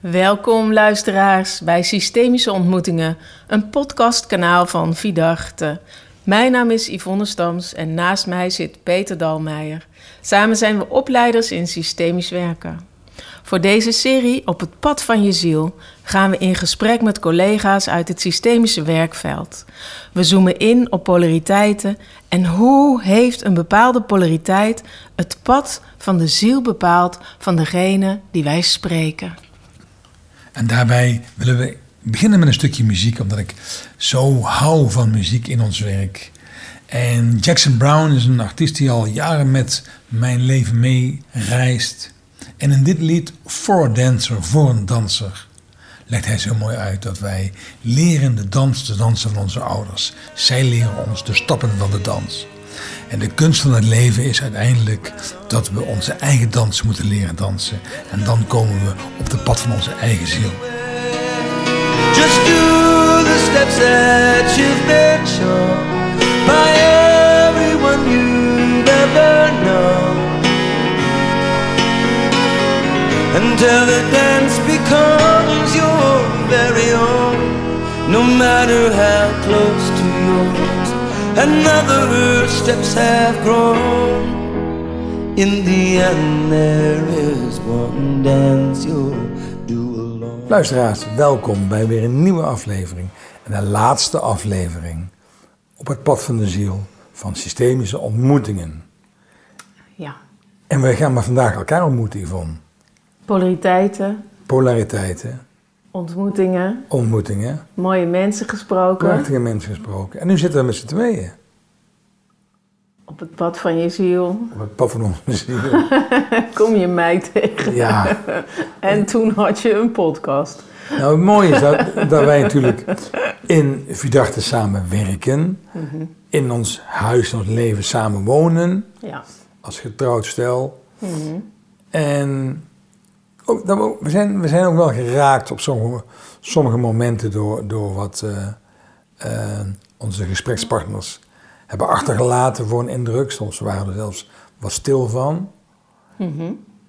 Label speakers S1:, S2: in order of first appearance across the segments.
S1: Welkom luisteraars bij Systemische Ontmoetingen, een podcastkanaal van Vidarte. Mijn naam is Yvonne Stams en naast mij zit Peter Dalmeijer. Samen zijn we opleiders in systemisch werken. Voor deze serie Op het pad van je ziel gaan we in gesprek met collega's uit het systemische werkveld. We zoomen in op polariteiten en hoe heeft een bepaalde polariteit het pad van de ziel bepaald van degene die wij spreken.
S2: En daarbij willen we beginnen met een stukje muziek, omdat ik zo hou van muziek in ons werk. En Jackson Brown is een artiest die al jaren met mijn leven mee reist. En in dit lied, For a Dancer, voor een danser, legt hij zo mooi uit dat wij leren de dans te dansen van onze ouders. Zij leren ons de stappen van de dans. En de kunst van het leven is uiteindelijk dat we onze eigen dans moeten leren dansen. En dan komen we op de pad van onze eigen ziel.
S3: Just do the steps that you've been shown by everyone you've ever known. Until the dance becomes your very own, no matter how close to yours another steps have grown. In the end, there is one dance you'll do alone.
S2: Luisteraars, welkom bij weer een nieuwe aflevering. En de laatste aflevering op het pad van de ziel van systemische ontmoetingen.
S1: Ja,
S2: En wij gaan maar vandaag elkaar ontmoeten, Yvonne.
S1: polariteiten,
S2: Polariteiten,
S1: ontmoetingen,
S2: ontmoetingen,
S1: mooie mensen gesproken.
S2: prachtige mensen gesproken. En nu zitten we met z'n tweeën
S1: Op het pad van je ziel
S2: op het pad van onze ziel.
S1: kom je mij tegen.
S2: Ja,
S1: En toen had je een podcast.
S2: nou het mooie is dat, dat wij natuurlijk in Vidarte samen werken. In ons huis, in ons leven samen wonen.
S1: Ja.
S2: Als getrouwd stel. En ook, dat we, zijn, we zijn ook wel geraakt op sommige, sommige momenten door, door wat eh, eh, onze gesprekspartners hebben achtergelaten voor een indruk. Soms waren we er zelfs wat stil van.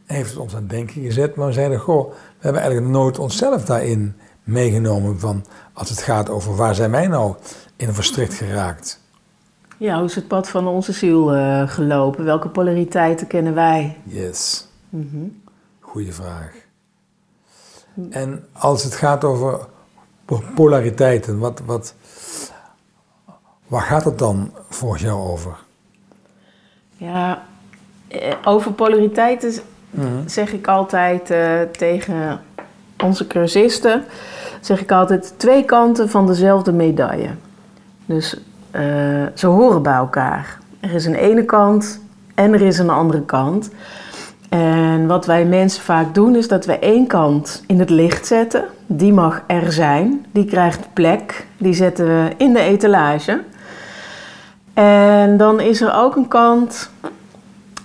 S2: Heeft het ons aan het denken gezet. Maar we zeiden, goh, we hebben eigenlijk nooit onszelf daarin meegenomen. Van als het gaat over waar zijn wij nou in verstrikt geraakt.
S1: Ja, hoe is het pad van onze ziel eh, gelopen? Welke polariteiten kennen wij?
S2: Yes. Goeie vraag. En als het gaat over po- polariteiten, wat, wat, waar gaat het dan volgens jou over?
S1: Ja, eh, over polariteiten z- zeg ik altijd eh, tegen onze cursisten, zeg ik altijd twee kanten van dezelfde medaille. Dus eh, ze horen bij elkaar. Er is een ene kant en er is een andere kant. En wat wij mensen vaak doen is dat we één kant in het licht zetten. Die mag er zijn, die krijgt plek, die zetten we in de etalage. En dan is er ook een kant,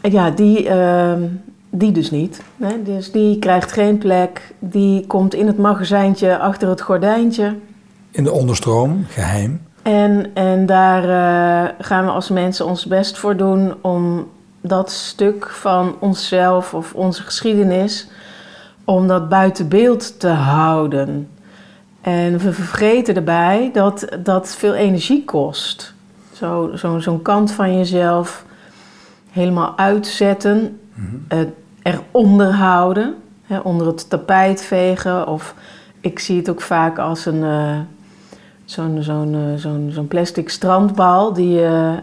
S1: ja, die, ehm, die dus niet. Hè? Dus die krijgt geen plek, die komt in het magazijntje achter het gordijntje.
S2: In de onderstroom, geheim.
S1: En, en daar eh, gaan we als mensen ons best voor doen om dat stuk van onszelf of onze geschiedenis, om dat buiten beeld te houden. En we vergeten erbij dat dat veel energie kost. Zo, zo, zo'n kant van jezelf helemaal uitzetten, eh, eronder houden, hè, onder het tapijt vegen. Of ik zie het ook vaak als een, eh, zo'n zo'n eh, zo'n zo'n plastic strandbal. Die eh,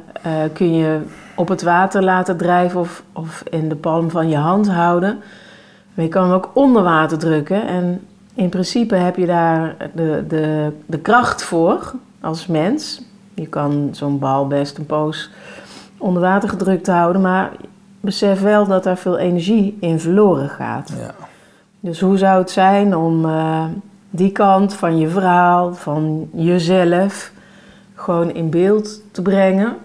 S1: kun je op het water laten drijven of, of in de palm van je hand houden. Maar je kan hem ook onder water drukken. En in principe heb je daar de, de, de kracht voor als mens. Je kan zo'n bal best een poos onder water gedrukt houden. Maar besef wel dat daar veel energie in verloren gaat.
S2: Ja.
S1: Dus hoe zou het zijn om eh, die kant van je verhaal, van jezelf, gewoon in beeld te brengen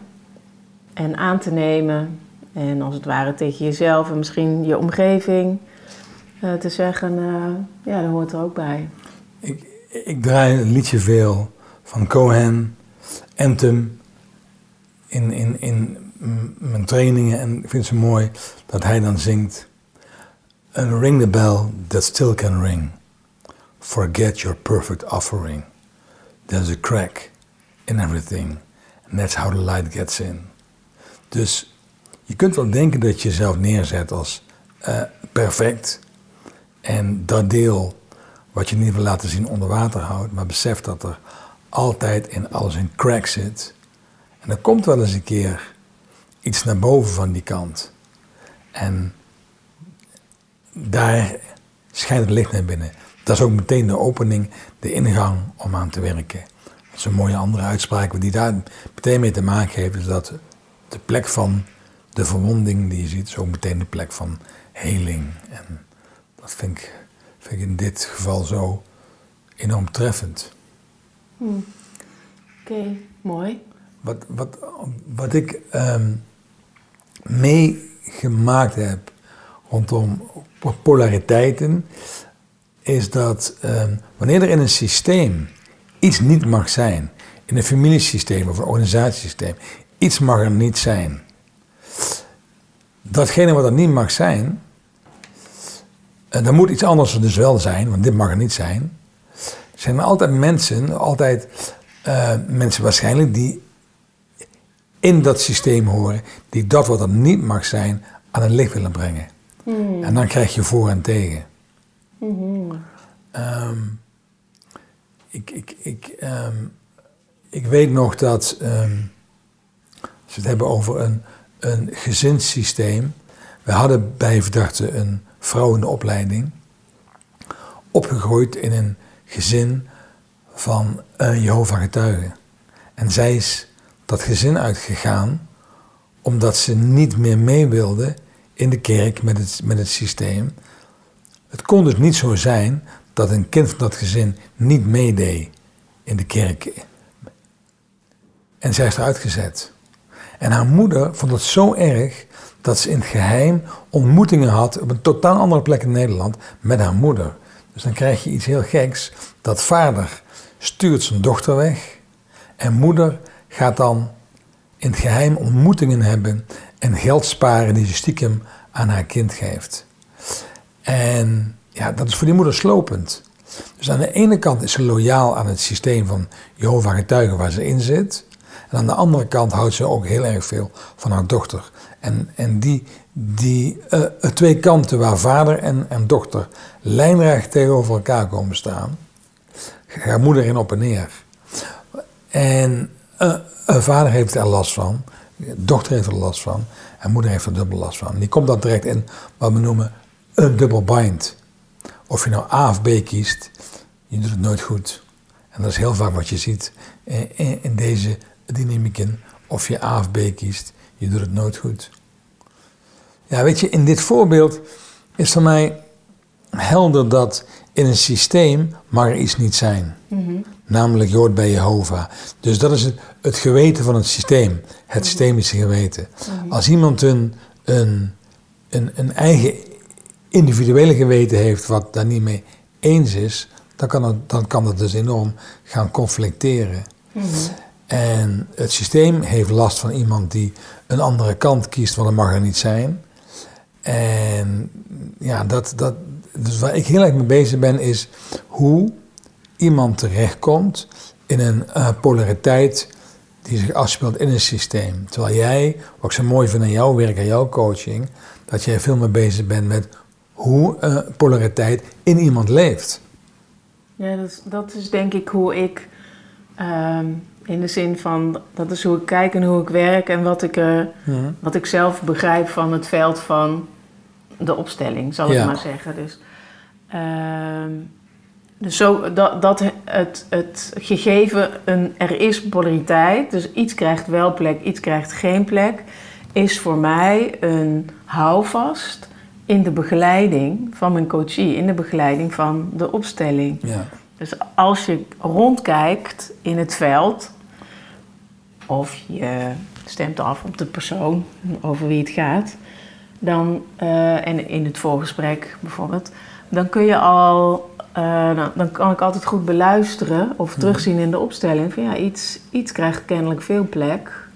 S1: en aan te nemen. En als het ware tegen jezelf en misschien je omgeving eh, te zeggen, eh, ja, dat hoort er ook bij.
S2: Ik, ik draai een liedje veel van Cohen, Anthem, in, in, in mijn trainingen. En ik vind zo mooi dat hij dan zingt... Ring the bell that still can ring. forget your perfect offering. There's a crack in everything. And that's how the light gets in. Dus je kunt wel denken dat je jezelf neerzet als uh, perfect. En dat deel wat je niet wil laten zien onder water houdt. Maar besef dat er altijd in alles een crack zit. En er komt wel eens een keer iets naar boven van die kant. En daar schijnt het licht naar binnen. Dat is ook meteen de opening, de ingang om aan te werken. Dat is een mooie andere uitspraak die daar meteen mee te maken heeft. Is dat de plek van de verwonding die je ziet, is ook meteen de plek van heling. En dat vind ik, vind ik in dit geval zo enorm treffend.
S1: Hmm. Oké, mooi.
S2: Wat, wat, wat ik um, meegemaakt heb rondom polariteiten, is dat um, wanneer er in een systeem iets niet mag zijn, in een familiesysteem of een organisatiesysteem, iets mag er niet zijn. Datgene wat er niet mag zijn, en dan moet iets anders er dus wel zijn, want dit mag er niet zijn. Zijn er altijd mensen, altijd uh, mensen waarschijnlijk die in dat systeem horen, die dat wat er niet mag zijn aan het licht willen brengen. Hmm. En dan krijg je voor en tegen. Hmm. Um, ik, ik, ik, um, ik weet nog dat, um, als we het hebben over een, een gezinssysteem. We hadden bij verdachte een vrouw in de opleiding, opgegroeid in een gezin van een Jehovah getuigen. En zij is dat gezin uitgegaan omdat ze niet meer mee wilde in de kerk met het, met het systeem. Het kon dus niet zo zijn dat een kind van dat gezin niet meedeed in de kerk. En zij is eruit gezet. En haar moeder vond het zo erg dat ze in het geheim ontmoetingen had op een totaal andere plek in Nederland met haar moeder. Dus dan krijg je iets heel geks, dat vader stuurt zijn dochter weg en moeder gaat dan in het geheim ontmoetingen hebben en geld sparen die ze stiekem aan haar kind geeft. En ja, dat is voor die moeder slopend. Dus aan de ene kant is ze loyaal aan het systeem van Jehovah getuigen waar ze in zit. Aan de andere kant houdt ze ook heel erg veel van haar dochter. En, en die, die uh, twee kanten waar vader en, en dochter lijnrecht tegenover elkaar komen staan, gaat moeder in op en neer. En uh, vader heeft er last van, dochter heeft er last van en moeder heeft er dubbel last van. Die komt dan direct in wat we noemen een dubbel bind. Of je nou A of B kiest, je doet het nooit goed. En dat is heel vaak wat je ziet in, in deze dynamieken. Of je A of B kiest, je doet het nooit goed. Ja, weet je, in dit voorbeeld is voor mij helder dat in een systeem mag er iets niet zijn. Mm Namelijk, je hoort bij Jehovah. Dus dat is het, het geweten van het systeem. Het mhm. systemische geweten. Mhm. Als iemand een, een, een, een eigen individuele geweten heeft wat daar niet mee eens is, dan kan het, dan kan het dus enorm gaan conflicteren. Mhm. En het systeem heeft last van iemand die een andere kant kiest, want dat mag er niet zijn. En ja, dat, dat, dus waar ik heel erg mee bezig ben, is hoe iemand terechtkomt in een uh, polariteit die zich afspeelt in een systeem. Terwijl jij, wat ik zo mooi vind aan jouw werk, en jouw coaching, dat jij veel meer bezig bent met hoe uh, polariteit in iemand leeft.
S1: Ja, dat, dat is denk ik hoe ik, ehm, in de zin van, dat is hoe ik kijk en hoe ik werk en wat ik, uh, wat ik zelf begrijp van het veld van de opstelling, zal ik maar zeggen. Dus, ehm, dus zo, dat, dat het, het gegeven een, er is polariteit, dus iets krijgt wel plek, iets krijgt geen plek, is voor mij een houvast in de begeleiding van mijn coachie, in de begeleiding van de opstelling. Ja. Dus als je rondkijkt in het veld, of je stemt af op de persoon over wie het gaat, dan, uh, en in het voorgesprek bijvoorbeeld, dan kun je al, uh, dan, dan, kan ik altijd goed beluisteren of mhm. terugzien in de opstelling van ja, iets, iets krijgt kennelijk veel plek.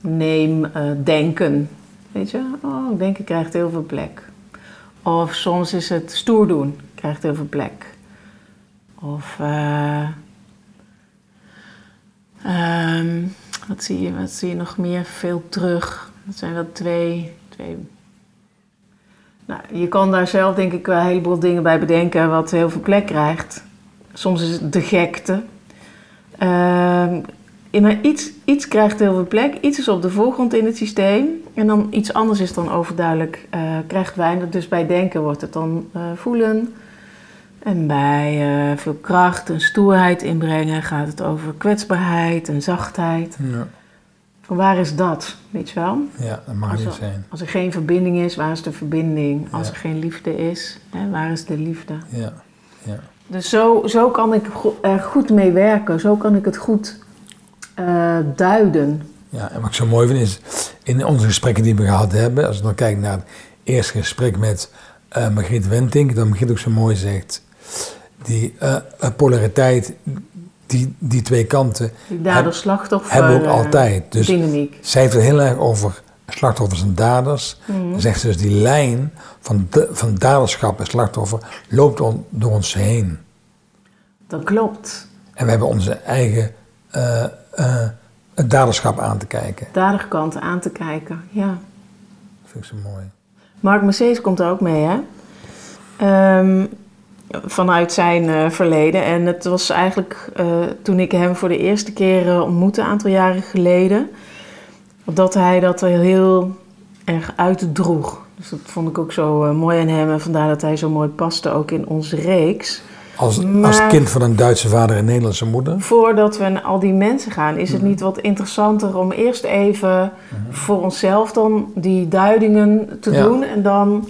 S1: Neem uh, denken. Weet je, oh, denken krijgt heel veel plek. Of soms is het stoer doen, krijgt heel veel plek. Of eh, ehm, wat, zie je, wat zie je nog meer veel terug? Dat zijn dat twee. twee nou, je kan daar zelf denk ik wel een heleboel dingen bij bedenken wat heel veel plek krijgt. Soms is het de gekte. Ehm, maar iets, iets krijgt heel veel plek, iets is op de voorgrond in het systeem. En dan iets anders is dan overduidelijk, uh, krijgt weinig. Dus bij denken wordt het dan uh, voelen. En bij uh, veel kracht en stoerheid inbrengen gaat het over kwetsbaarheid en zachtheid. Ja. Waar is dat, weet je wel?
S2: Ja, dat mag
S1: als
S2: niet zijn.
S1: Als er geen verbinding is, waar is de verbinding? Als er geen liefde is, hè, waar is de liefde?
S2: Ja, ja.
S1: Dus zo, zo kan ik er goed mee werken. Zo kan ik het goed uh, duiden.
S2: Ja, en wat ik zo mooi vind is, in onze gesprekken die we gehad hebben, als we dan kijken naar het eerste gesprek met uh, Margriet Wentink, dan Margriet ook zo mooi zegt, die uh, polariteit, die, die twee kanten,
S1: die dader-slachtoffer
S2: hebben ook altijd. Dus
S1: dynamiek.
S2: zij heeft het heel erg over slachtoffers en daders.
S1: Mhm.
S2: Dan zegt ze dus, die lijn van, de, van daderschap en slachtoffer loopt on, door ons heen.
S1: Dat klopt.
S2: En we hebben onze eigen uh, uh, het daderschap aan te kijken.
S1: Daderkant aan te kijken, ja.
S2: Dat vind ik zo mooi.
S1: Mark Mercedes komt er ook mee, hè? Um, vanuit zijn uh, verleden. En het was eigenlijk toen ik hem voor de eerste keer ontmoette, een aantal jaren geleden, dat hij dat er heel erg uitdroeg. Dus dat vond ik ook zo mooi aan hem en vandaar dat hij zo mooi paste ook in onze reeks.
S2: Als, als kind van een Duitse vader en Nederlandse moeder?
S1: Voordat we naar al die mensen gaan, is het niet wat interessanter om eerst even voor onszelf dan die duidingen te
S2: Ja.
S1: doen en dan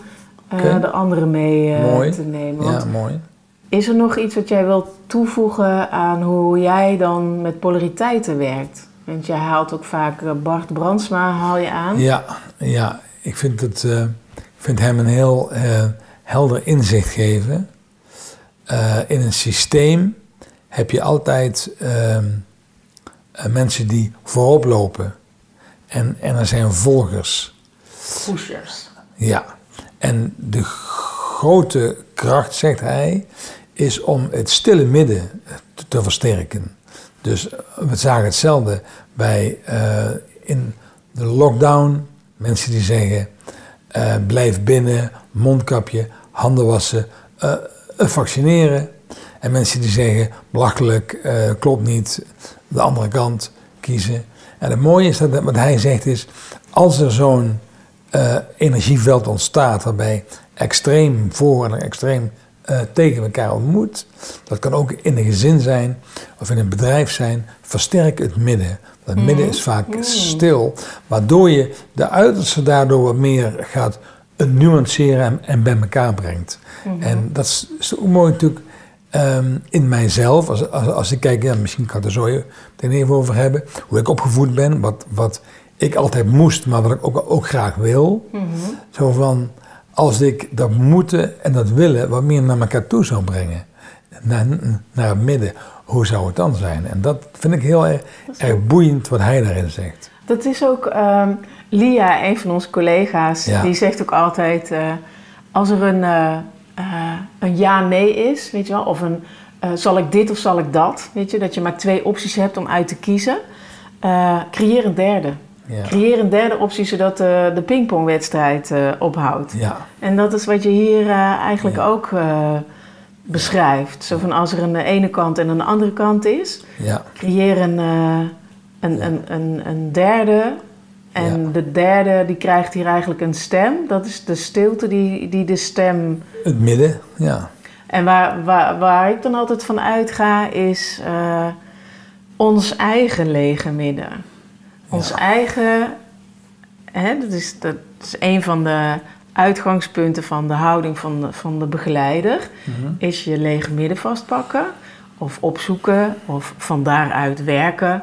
S1: eh, de anderen mee eh,
S2: Mooi.
S1: te nemen? Want
S2: Ja, mooi.
S1: is er nog iets wat jij wilt toevoegen aan hoe jij dan met polariteiten werkt? Want jij haalt ook vaak eh, Bart Brandsma haal je aan.
S2: Ja, ja ik, vind het, eh, ik vind hem een heel eh, helder inzicht geven. Eh, in een systeem heb je altijd ehm, eh, mensen die voorop lopen. En, en er zijn volgers.
S1: Pushers.
S2: Ja, en de grote kracht, zegt hij, is om het stille midden te, te versterken. Dus we zagen hetzelfde bij eh, in de lockdown. Mensen die zeggen, eh, blijf binnen, mondkapje, handen wassen, eh, vaccineren. En mensen die zeggen, belachelijk, klopt niet, de andere kant kiezen. En het mooie is dat wat hij zegt is, als er zo'n eh, energieveld ontstaat waarbij extreem voor en extreem eh, tegen elkaar ontmoet. Dat kan ook in een gezin zijn of in een bedrijf zijn. Versterk het midden. Het midden is vaak stil, waardoor je de uiterste daardoor wat meer gaat nuanceren en, en bij elkaar brengt. En dat is, is ook mooi natuurlijk ehm, in mijzelf. Als, als, als ik kijk, ja, misschien kan ik er zo meteen even over hebben. Hoe ik opgevoed ben, wat, wat ik altijd moest, maar wat ik ook, ook graag wil. Zo van, als ik dat moeten en dat willen wat meer naar elkaar toe zou brengen. Naar, naar het midden. Hoe zou het dan zijn? En dat vind ik heel erg, erg boeiend wat hij daarin zegt.
S1: Dat is ook ehm, Lia, een van onze collega's,
S2: Ja.
S1: die zegt ook altijd: eh, als er een, eh, eh, een ja-nee is, weet je wel, of een zal ik dit of zal ik dat, weet je, dat je maar twee opties hebt om uit te kiezen, creëer een derde.
S2: Ja.
S1: Creëer een derde optie zodat eh, de pingpongwedstrijd eh, ophoudt.
S2: Ja,
S1: En dat is wat je hier eh, eigenlijk
S2: Ja.
S1: ook beschrijft. Zo van als er een ene kant en een andere kant is,
S2: ja,
S1: creëer een, een, een, een, een derde. En de derde die krijgt hier eigenlijk een stem. Dat is de stilte die, die de stem.
S2: het midden, ja.
S1: En waar, waar, waar ik dan altijd van uitga is ons eigen lege midden. Ons eigen. Hè, dat, is, dat is een van de uitgangspunten van de houding van de, van de begeleider. Is je lege midden vastpakken. Of opzoeken. Of van daaruit werken.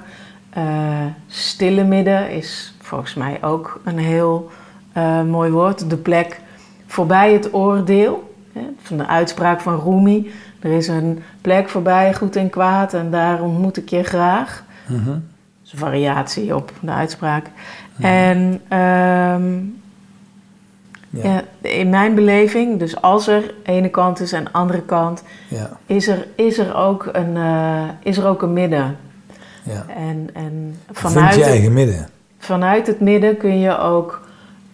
S1: Eh, stille midden is volgens mij ook een heel eh, mooi woord. De plek voorbij het oordeel. Hè, van de uitspraak van Rumi. Er is een plek voorbij goed en kwaad en daar ontmoet ik je graag.
S2: Mhm.
S1: Is een variatie op de uitspraak. En ehm, Ja. in mijn beleving, dus als er ene kant is en andere kant,
S2: Ja.
S1: is er, is er, ook, een, eh, is er ook een midden.
S2: ja.
S1: En, en
S2: Vind
S1: vanuit,
S2: je
S1: het,
S2: eigen midden.
S1: vanuit het midden kun je ook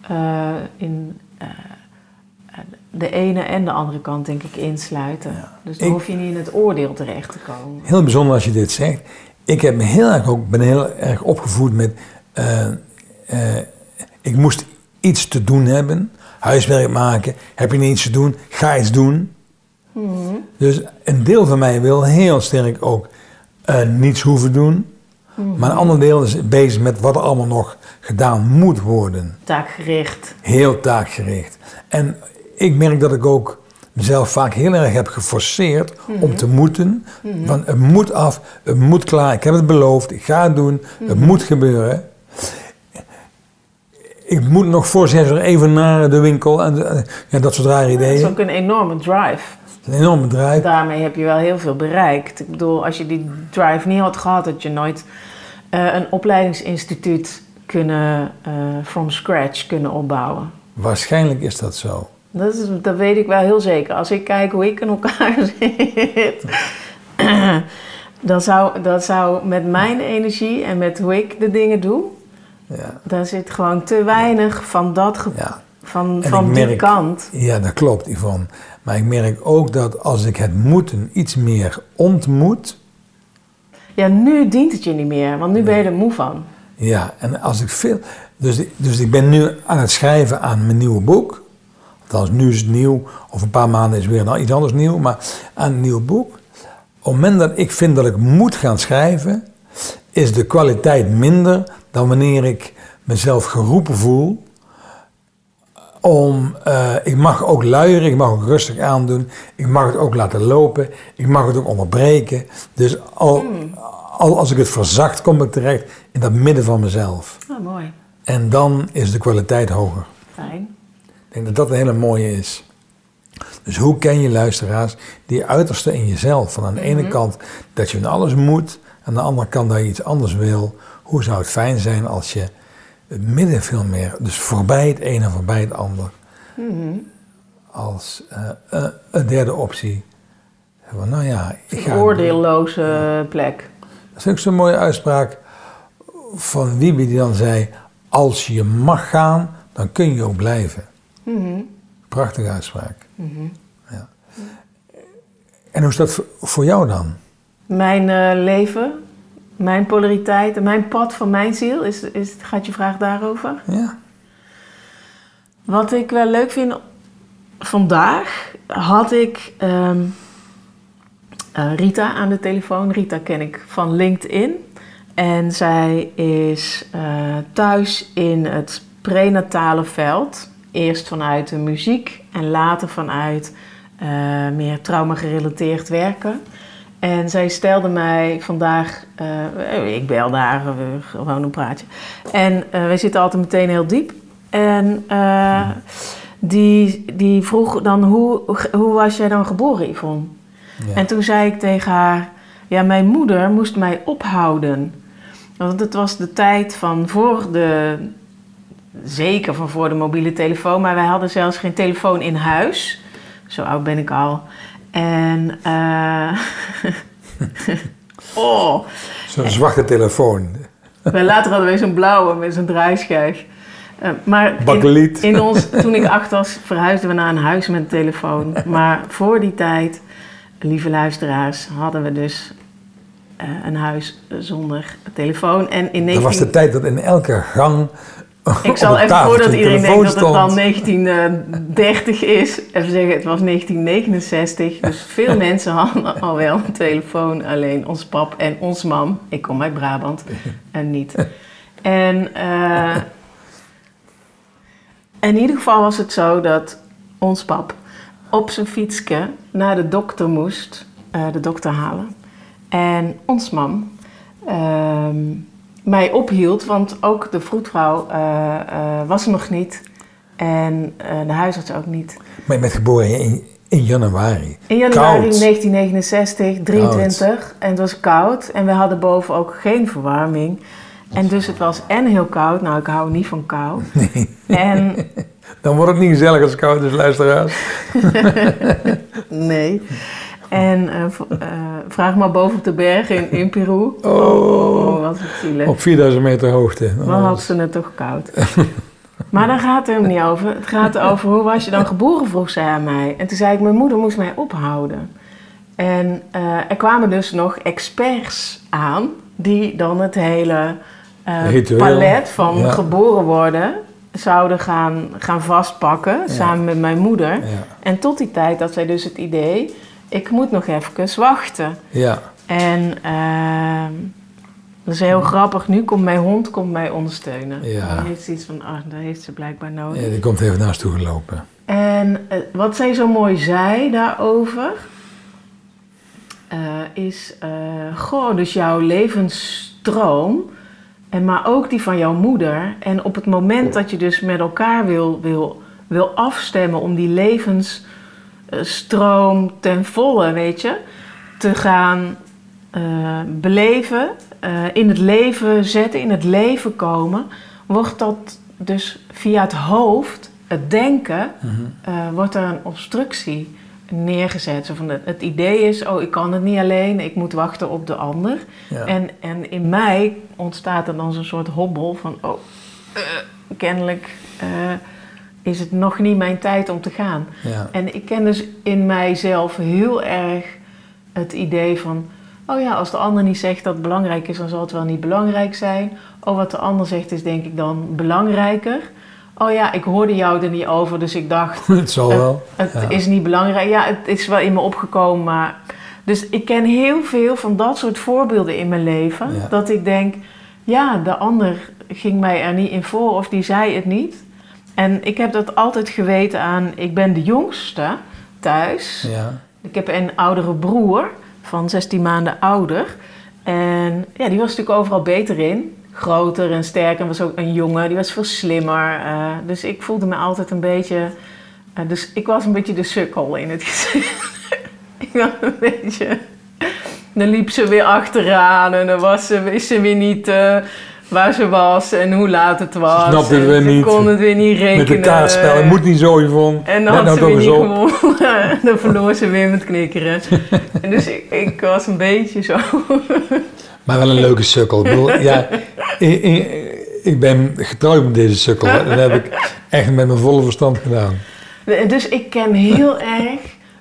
S1: eh, in eh, de ene en de andere kant, denk ik, insluiten. Dus dan
S2: Ik-
S1: hoef je niet in het oordeel terecht te komen.
S2: Heel bijzonder als je dit zegt. Ik heb me heel erg ook, ben heel erg opgevoed met... eh, eh, ik moest iets te doen hebben. Huiswerk maken. Heb je niets te doen? Ga iets doen.
S1: Mhm.
S2: Dus een deel van mij wil heel sterk ook eh, niets hoeven doen. Maar een ander deel is bezig met wat er allemaal nog gedaan moet worden.
S1: Taakgericht.
S2: Heel taakgericht. En ik merk dat ik ook mezelf vaak heel erg heb geforceerd om te moeten. Van het moet af, het moet klaar, ik heb het beloofd, ik ga het doen, het moet gebeuren. Ik moet nog voor zes uur even naar de winkel en de- ja, dat soort rare
S1: Dat is
S2: ideeën.
S1: ook een enorme drive.
S2: Een enorm bedrijf.
S1: Daarmee heb je wel heel veel bereikt. Ik bedoel, als je die drive niet had gehad, had je nooit eh, een opleidingsinstituut kunnen, eh, from scratch kunnen opbouwen.
S2: Waarschijnlijk is dat zo.
S1: Dat, is, dat weet ik wel heel zeker. Als ik kijk hoe ik in elkaar zit, dan zou, dat zou met mijn energie en met hoe ik de dingen doe,
S2: Ja,
S1: daar zit gewoon te weinig van, dat
S2: ja.
S1: van,
S2: En
S1: van die kant.
S2: ja dat klopt, Yvonne. Maar ik merk ook dat als ik het moeten iets meer ontmoet,
S1: Ja, nu dient het je niet meer, want nu ben je er moe van.
S2: Ja, en als ik veel. Dus, dus ik ben nu aan het schrijven aan mijn nieuwe boek. Althans, nu is het nieuw, of een paar maanden is weer iets anders nieuw, maar aan een nieuw boek. Op het moment dat ik vind dat ik moet gaan schrijven, is de kwaliteit minder dan wanneer ik mezelf geroepen voel. Om, eh, ik mag ook luieren, ik mag ook rustig aandoen, ik mag het ook laten lopen, ik mag het ook onderbreken. Dus al, al als ik het verzacht, kom ik terecht in dat midden van mezelf.
S1: Ah, mooi.
S2: En dan is de kwaliteit hoger.
S1: Fijn.
S2: Ik denk dat dat een hele mooie is. Dus hoe ken je luisteraars die uiterste in jezelf? Van aan de ene kant dat je van alles moet, aan de andere kant dat je iets anders wil. Hoe zou het fijn zijn als je het midden veel meer, dus voorbij het ene en voorbij het ander, als eh, eh, een derde optie. Van, nou ja, ik ga.
S1: Een oordeelloze plek.
S2: Dat is ook zo'n mooie uitspraak van Wiebe die dan zei: Als je mag gaan, dan kun je ook blijven.
S1: Mhm.
S2: Prachtige uitspraak. Ja. En hoe is dat voor- jou dan?
S1: Mijn eh, leven, mijn polariteit en mijn pad van mijn ziel, is, is, gaat je vraag daarover?
S2: Ja,
S1: Wat ik wel leuk vind, vandaag had ik ehm, eh, Rita aan de telefoon. Rita ken ik van LinkedIn. En zij is eh, thuis in het prenatale veld. Eerst vanuit de muziek en later vanuit eh, meer trauma-gerelateerd werken. En zij stelde mij vandaag, eh, ik bel daar gewoon een praatje. En eh wij zitten altijd meteen heel diep. En die, die vroeg dan, hoe, hoe was jij dan geboren, Yvonne?
S2: ja.
S1: En toen zei ik tegen haar, ja, mijn moeder moest mij ophouden. Want het was de tijd van voor de, zeker van voor de mobiele telefoon, maar wij hadden zelfs geen telefoon in huis. Zo oud ben ik al. En, eh oh,
S2: zo'n zwarte telefoon.
S1: wij later hadden we zo'n blauwe met zo'n draaischijf. Eh, maar in, in ons, toen ik acht was, verhuisden we naar een huis met een telefoon. Maar voor die tijd, lieve luisteraars, hadden we dus eh, een huis zonder telefoon. En in
S2: Dat was
S1: 19...
S2: de tijd dat in elke gang.
S1: Ik zal even voordat
S2: een
S1: iedereen denkt dat het dan
S2: stond.
S1: 1930 is, even zeggen, het was 1969. Dus veel mensen hadden al wel een telefoon, alleen ons pap en ons mam. Ik kom uit Brabant en niet. En eh, in ieder geval was het zo dat ons pap op zijn fietsje naar de dokter moest, eh, de dokter halen. En ons mam ehm, mij ophield, want ook de vroedvrouw eh, eh, was er nog niet. En eh, de huisarts ook niet.
S2: Maar je bent geboren in, in januari.
S1: In januari
S2: Koud.
S1: 1969, 23, en het was koud. En we hadden boven ook geen verwarming. En dus het was en heel koud. Nou, ik hou niet van kou. En
S2: Dan wordt het niet gezellig als het koud is, luisteraars.
S1: Nee. En eh, eh, vraag maar boven op de berg in, in Peru.
S2: Oh.
S1: wat is het zielig.
S2: Op 4000 meter hoogte.
S1: Dan had ze het toch koud. Maar daar gaat het helemaal niet over. Het gaat over hoe was je dan geboren, vroeg zij aan mij. En toen zei ik, mijn moeder moest mij ophouden. En eh, er kwamen dus nog experts aan die dan het hele palet van
S2: Ja.
S1: geboren worden zouden gaan, gaan vastpakken samen met mijn moeder.
S2: Ja.
S1: En tot die tijd had zij dus het idee, ik moet nog even wachten.
S2: Ja.
S1: En ehm, dat is heel grappig. Nu komt mijn hond komt mij ondersteunen.
S2: Ja.
S1: Dan heeft ze iets van, ah, dat heeft ze blijkbaar nodig.
S2: ja, die komt even naast toe gelopen.
S1: En eh, wat zij zo mooi zei daarover, eh, is, eh, goh, dus jouw levensstroom, en maar ook die van jouw moeder. En op het moment dat je dus met elkaar wil, wil, wil afstemmen om die levensstroom ten volle, weet je, te gaan eh, beleven, eh, in het leven zetten, in het leven komen, wordt dat dus via het hoofd, het denken, eh, wordt er een obstructie neergezet. Zo van het, het idee is, oh ik kan het niet alleen, ik moet wachten op de ander.
S2: Ja.
S1: En, en in mij ontstaat er dan zo'n soort hobbel van, oh, kennelijk is het nog niet mijn tijd om te gaan.
S2: Ja.
S1: En ik ken dus in mijzelf heel erg het idee van... oh ja, als de ander niet zegt dat het belangrijk is, dan zal het wel niet belangrijk zijn. Oh, wat de ander zegt is denk ik dan belangrijker. Oh ja, ik hoorde jou er niet over, dus ik dacht...
S2: Het zal wel.
S1: Het
S2: Ja.
S1: is niet belangrijk. Ja, het is wel in me opgekomen, maar... Dus ik ken heel veel van dat soort voorbeelden in mijn leven.
S2: Ja.
S1: Dat ik denk, ja, de ander ging mij er niet in voor of die zei het niet. En ik heb dat altijd geweten aan, ik ben de jongste thuis.
S2: Ja.
S1: Ik heb een oudere broer van 16 maanden ouder. En ja, die was natuurlijk overal beter in. Groter en sterker. En was ook een jongen, die was veel slimmer. eh, dus ik voelde me altijd een beetje... eh, dus ik was een beetje de sukkel in het gezin. ik was een beetje... Dan liep ze weer achteraan en dan was ze, wist ze weer niet eh, waar ze was en hoe laat het was.
S2: snapte het weer
S1: ze
S2: niet.
S1: kon het weer niet rekenen.
S2: Met de kaartspel. Het moet niet zo, Yvonne.
S1: En dan had
S2: nou
S1: ze weer niet gewonnen. dan verloor ze weer met knikkeren. en dus ik, ik was een beetje zo.
S2: Maar wel een leuke sukkel. Ik, bedoel, ja, ik, ik, ik ben getrouwd met deze sukkel. hè. Dat heb ik echt met mijn volle verstand gedaan.
S1: Dus ik ken heel erg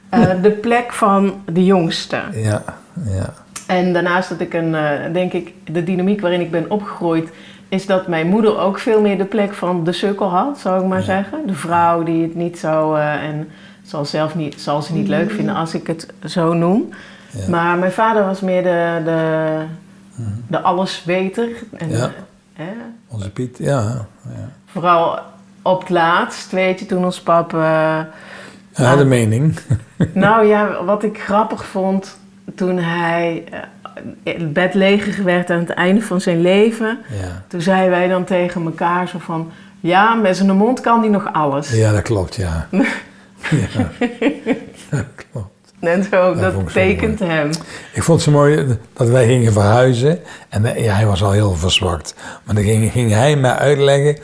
S1: eh, de plek van de jongste.
S2: Ja, ja.
S1: En daarnaast dat ik een, eh, denk ik, de dynamiek waarin ik ben opgegroeid, is dat mijn moeder ook veel meer de plek van de sukkel had, zou ik maar
S2: Ja.
S1: zeggen. De vrouw die het niet zo, eh, en zal, zelf niet, zal ze niet leuk vinden als ik het zo noem.
S2: Ja.
S1: Maar mijn vader was meer de, de, de allesweter. En,
S2: Ja. Onze Piet, ja. ja.
S1: vooral op het laatst, weet je, toen ons pap...
S2: Hij had een mening.
S1: nou ja, wat ik grappig vond toen hij eh, het bed leger werd aan het einde van zijn leven.
S2: Ja.
S1: Toen zeiden wij dan tegen elkaar zo van... Ja, met zijn mond kan hij nog alles.
S2: ja, dat klopt, ja. ja. Dat klopt.
S1: En zo,
S2: Dat
S1: dat, tekent hem.
S2: Ik vond het zo mooi dat wij gingen verhuizen. En eh, ja, hij was al heel verzwakt. Maar dan ging, ging hij mij uitleggen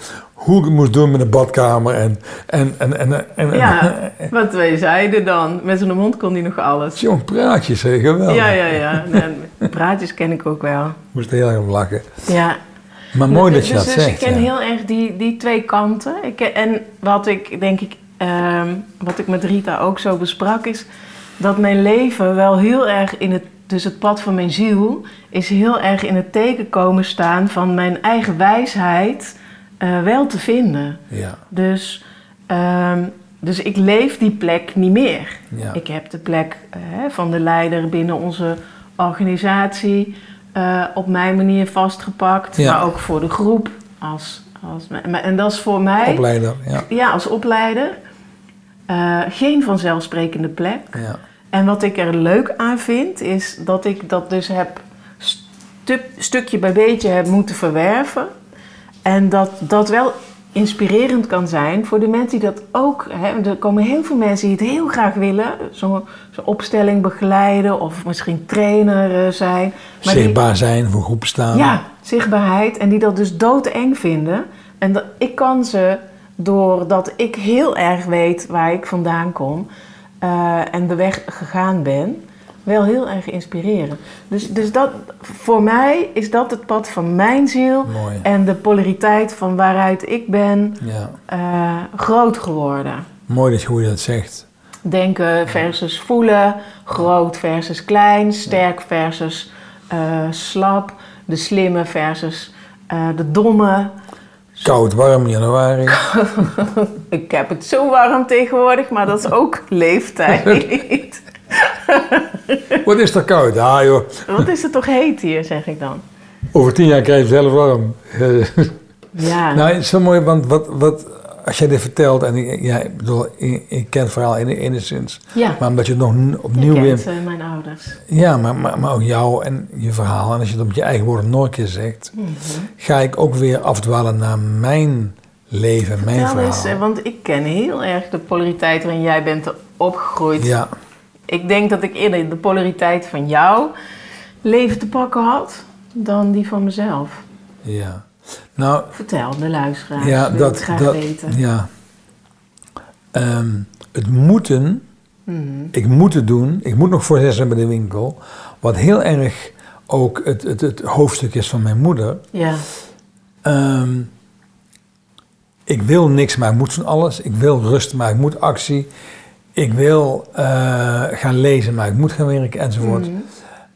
S2: hoe ik het moest doen met de badkamer. En, en, en, en, en,
S1: Ja, wat wij zeiden dan. Met zijn mond kon hij nog alles.
S2: Zo'n praatjes, hè, geweldig.
S1: Ja, ja, ja. Praatjes ken ik ook wel.
S2: Moest er heel erg om lachen.
S1: Ja.
S2: Maar mooi dat
S1: dus,
S2: je dat
S1: dus
S2: zegt.
S1: ik ken
S2: ja.
S1: heel erg die, die twee kanten. Ik, en wat ik denk ik, ehm, wat ik met Rita ook zo besprak, is dat mijn leven wel heel erg in het, dus het pad van mijn ziel, is heel erg in het teken komen staan van mijn eigen wijsheid eh, wel te vinden.
S2: Ja,
S1: Dus, ehm, dus ik leef die plek niet meer.
S2: ja.
S1: Ik heb de plek eh, van de leider binnen onze organisatie eh, op mijn manier vastgepakt.
S2: Ja.
S1: Maar ook voor de groep. Als, als, en dat is voor mij,
S2: Opleider, ja.
S1: ja, als opleider, geen vanzelfsprekende plek.
S2: ja.
S1: En wat ik er leuk aan vind, is dat ik dat dus heb stu- stukje bij beetje heb moeten verwerven. En dat dat wel inspirerend kan zijn voor de mensen die dat ook... Hè, er komen heel veel mensen die het heel graag willen. Zo'n zo opstelling begeleiden of misschien trainer eh, zijn. Maar die-
S2: Zichtbaar zijn, voor groepen staan.
S1: ja, zichtbaarheid. En die dat dus doodeng vinden. En dat, ik kan ze doordat ik heel erg weet waar ik vandaan kom eh, en de weg gegaan ben, wel heel erg inspireren. Dus, dus dat, voor mij is dat het pad van mijn ziel
S2: Mooi.
S1: en de polariteit van waaruit ik ben
S2: Ja.
S1: eh, groot geworden.
S2: Mooi dat je hoe je dat zegt.
S1: Denken versus voelen, groot versus klein, sterk versus eh, slap, de slimme versus eh, de domme.
S2: Koud, warm, januari.
S1: Ik heb het zo warm tegenwoordig, maar dat is ook leeftijd.
S2: Wat is er koud? Ah joh,
S1: Wat is het toch heet hier, zeg ik dan.
S2: over tien jaar krijg je zelf warm.
S1: Ja,
S2: nou, het is zo mooi, want wat, wat, als jij dit vertelt, en ik, ja, ik bedoel, ik, ik ken het verhaal en- enigszins,
S1: ja.
S2: maar omdat je het nog opnieuw weer...
S1: kent eh, mijn ouders.
S2: Ja, maar, maar, maar ook jou en je verhaal. En als je het op je eigen woorden nog een keer zegt,
S1: Mhm.
S2: ga ik ook weer afdwalen naar mijn leven, mijn
S1: Vertel
S2: verhaal.
S1: eens, eh, want ik ken heel erg de polariteit waarin jij bent opgegroeid.
S2: Ja,
S1: Ik denk dat ik eerder de polariteit van jouw leven te pakken had dan die van mezelf.
S2: ja. Nou,
S1: Vertel de luisteraars,
S2: ja,
S1: wil
S2: dat,
S1: ik graag
S2: dat,
S1: weten.
S2: ja. Ehm, het moeten,
S1: Mhm.
S2: ik moet het doen, ik moet nog voor zes zijn bij de winkel. Wat heel erg ook het, het, het hoofdstuk is van mijn moeder.
S1: Ja,
S2: Ehm, ik wil niks, maar ik moet van alles. Ik wil rust, maar ik moet actie. Ik wil eh, gaan lezen, maar ik moet gaan werken, enzovoort.
S1: Mhm.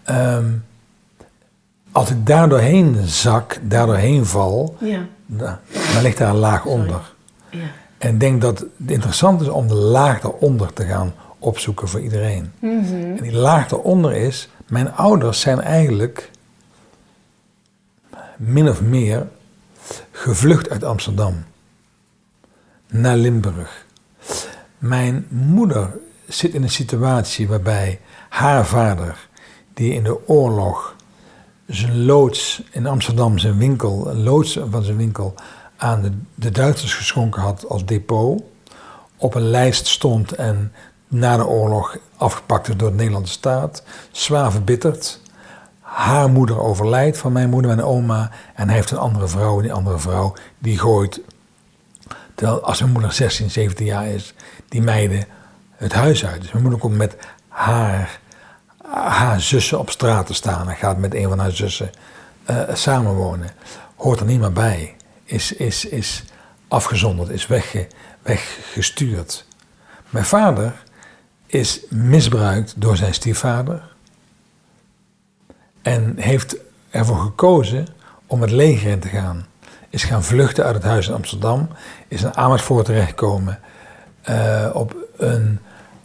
S2: Ehm, als ik daar doorheen zak, daar doorheen val,
S1: ja,
S2: dan dan ligt daar een laag onder.
S1: ja.
S2: En ik denk dat het interessant is om de laag daaronder te gaan opzoeken voor iedereen.
S1: Mhm.
S2: En die laag daaronder is, mijn ouders zijn eigenlijk min of meer gevlucht uit Amsterdam naar Limburg. Mijn moeder zit in een situatie waarbij haar vader, die in de oorlog zijn loods in Amsterdam, zijn winkel, een loods van zijn winkel aan de, de Duitsers geschonken had als depot, op een lijst stond en na de oorlog afgepakt is door de Nederlandse staat, zwaar verbitterd. Haar moeder overlijdt van mijn moeder, mijn oma, en hij heeft een andere vrouw. En die andere vrouw die gooit, terwijl als mijn moeder 16, 17 jaar is, die meiden het huis uit. Dus mijn moeder komt met haar, haar zussen op straat te staan en gaat met een van haar zussen eh, samenwonen. Hoort er niet meer bij. Is, is, is afgezonderd, is wegge, weggestuurd. Mijn vader is misbruikt door zijn stiefvader. En heeft ervoor gekozen om het leger in te gaan. Is gaan vluchten uit het huis in Amsterdam. Is in Amersfoort terechtgekomen. eh, op een,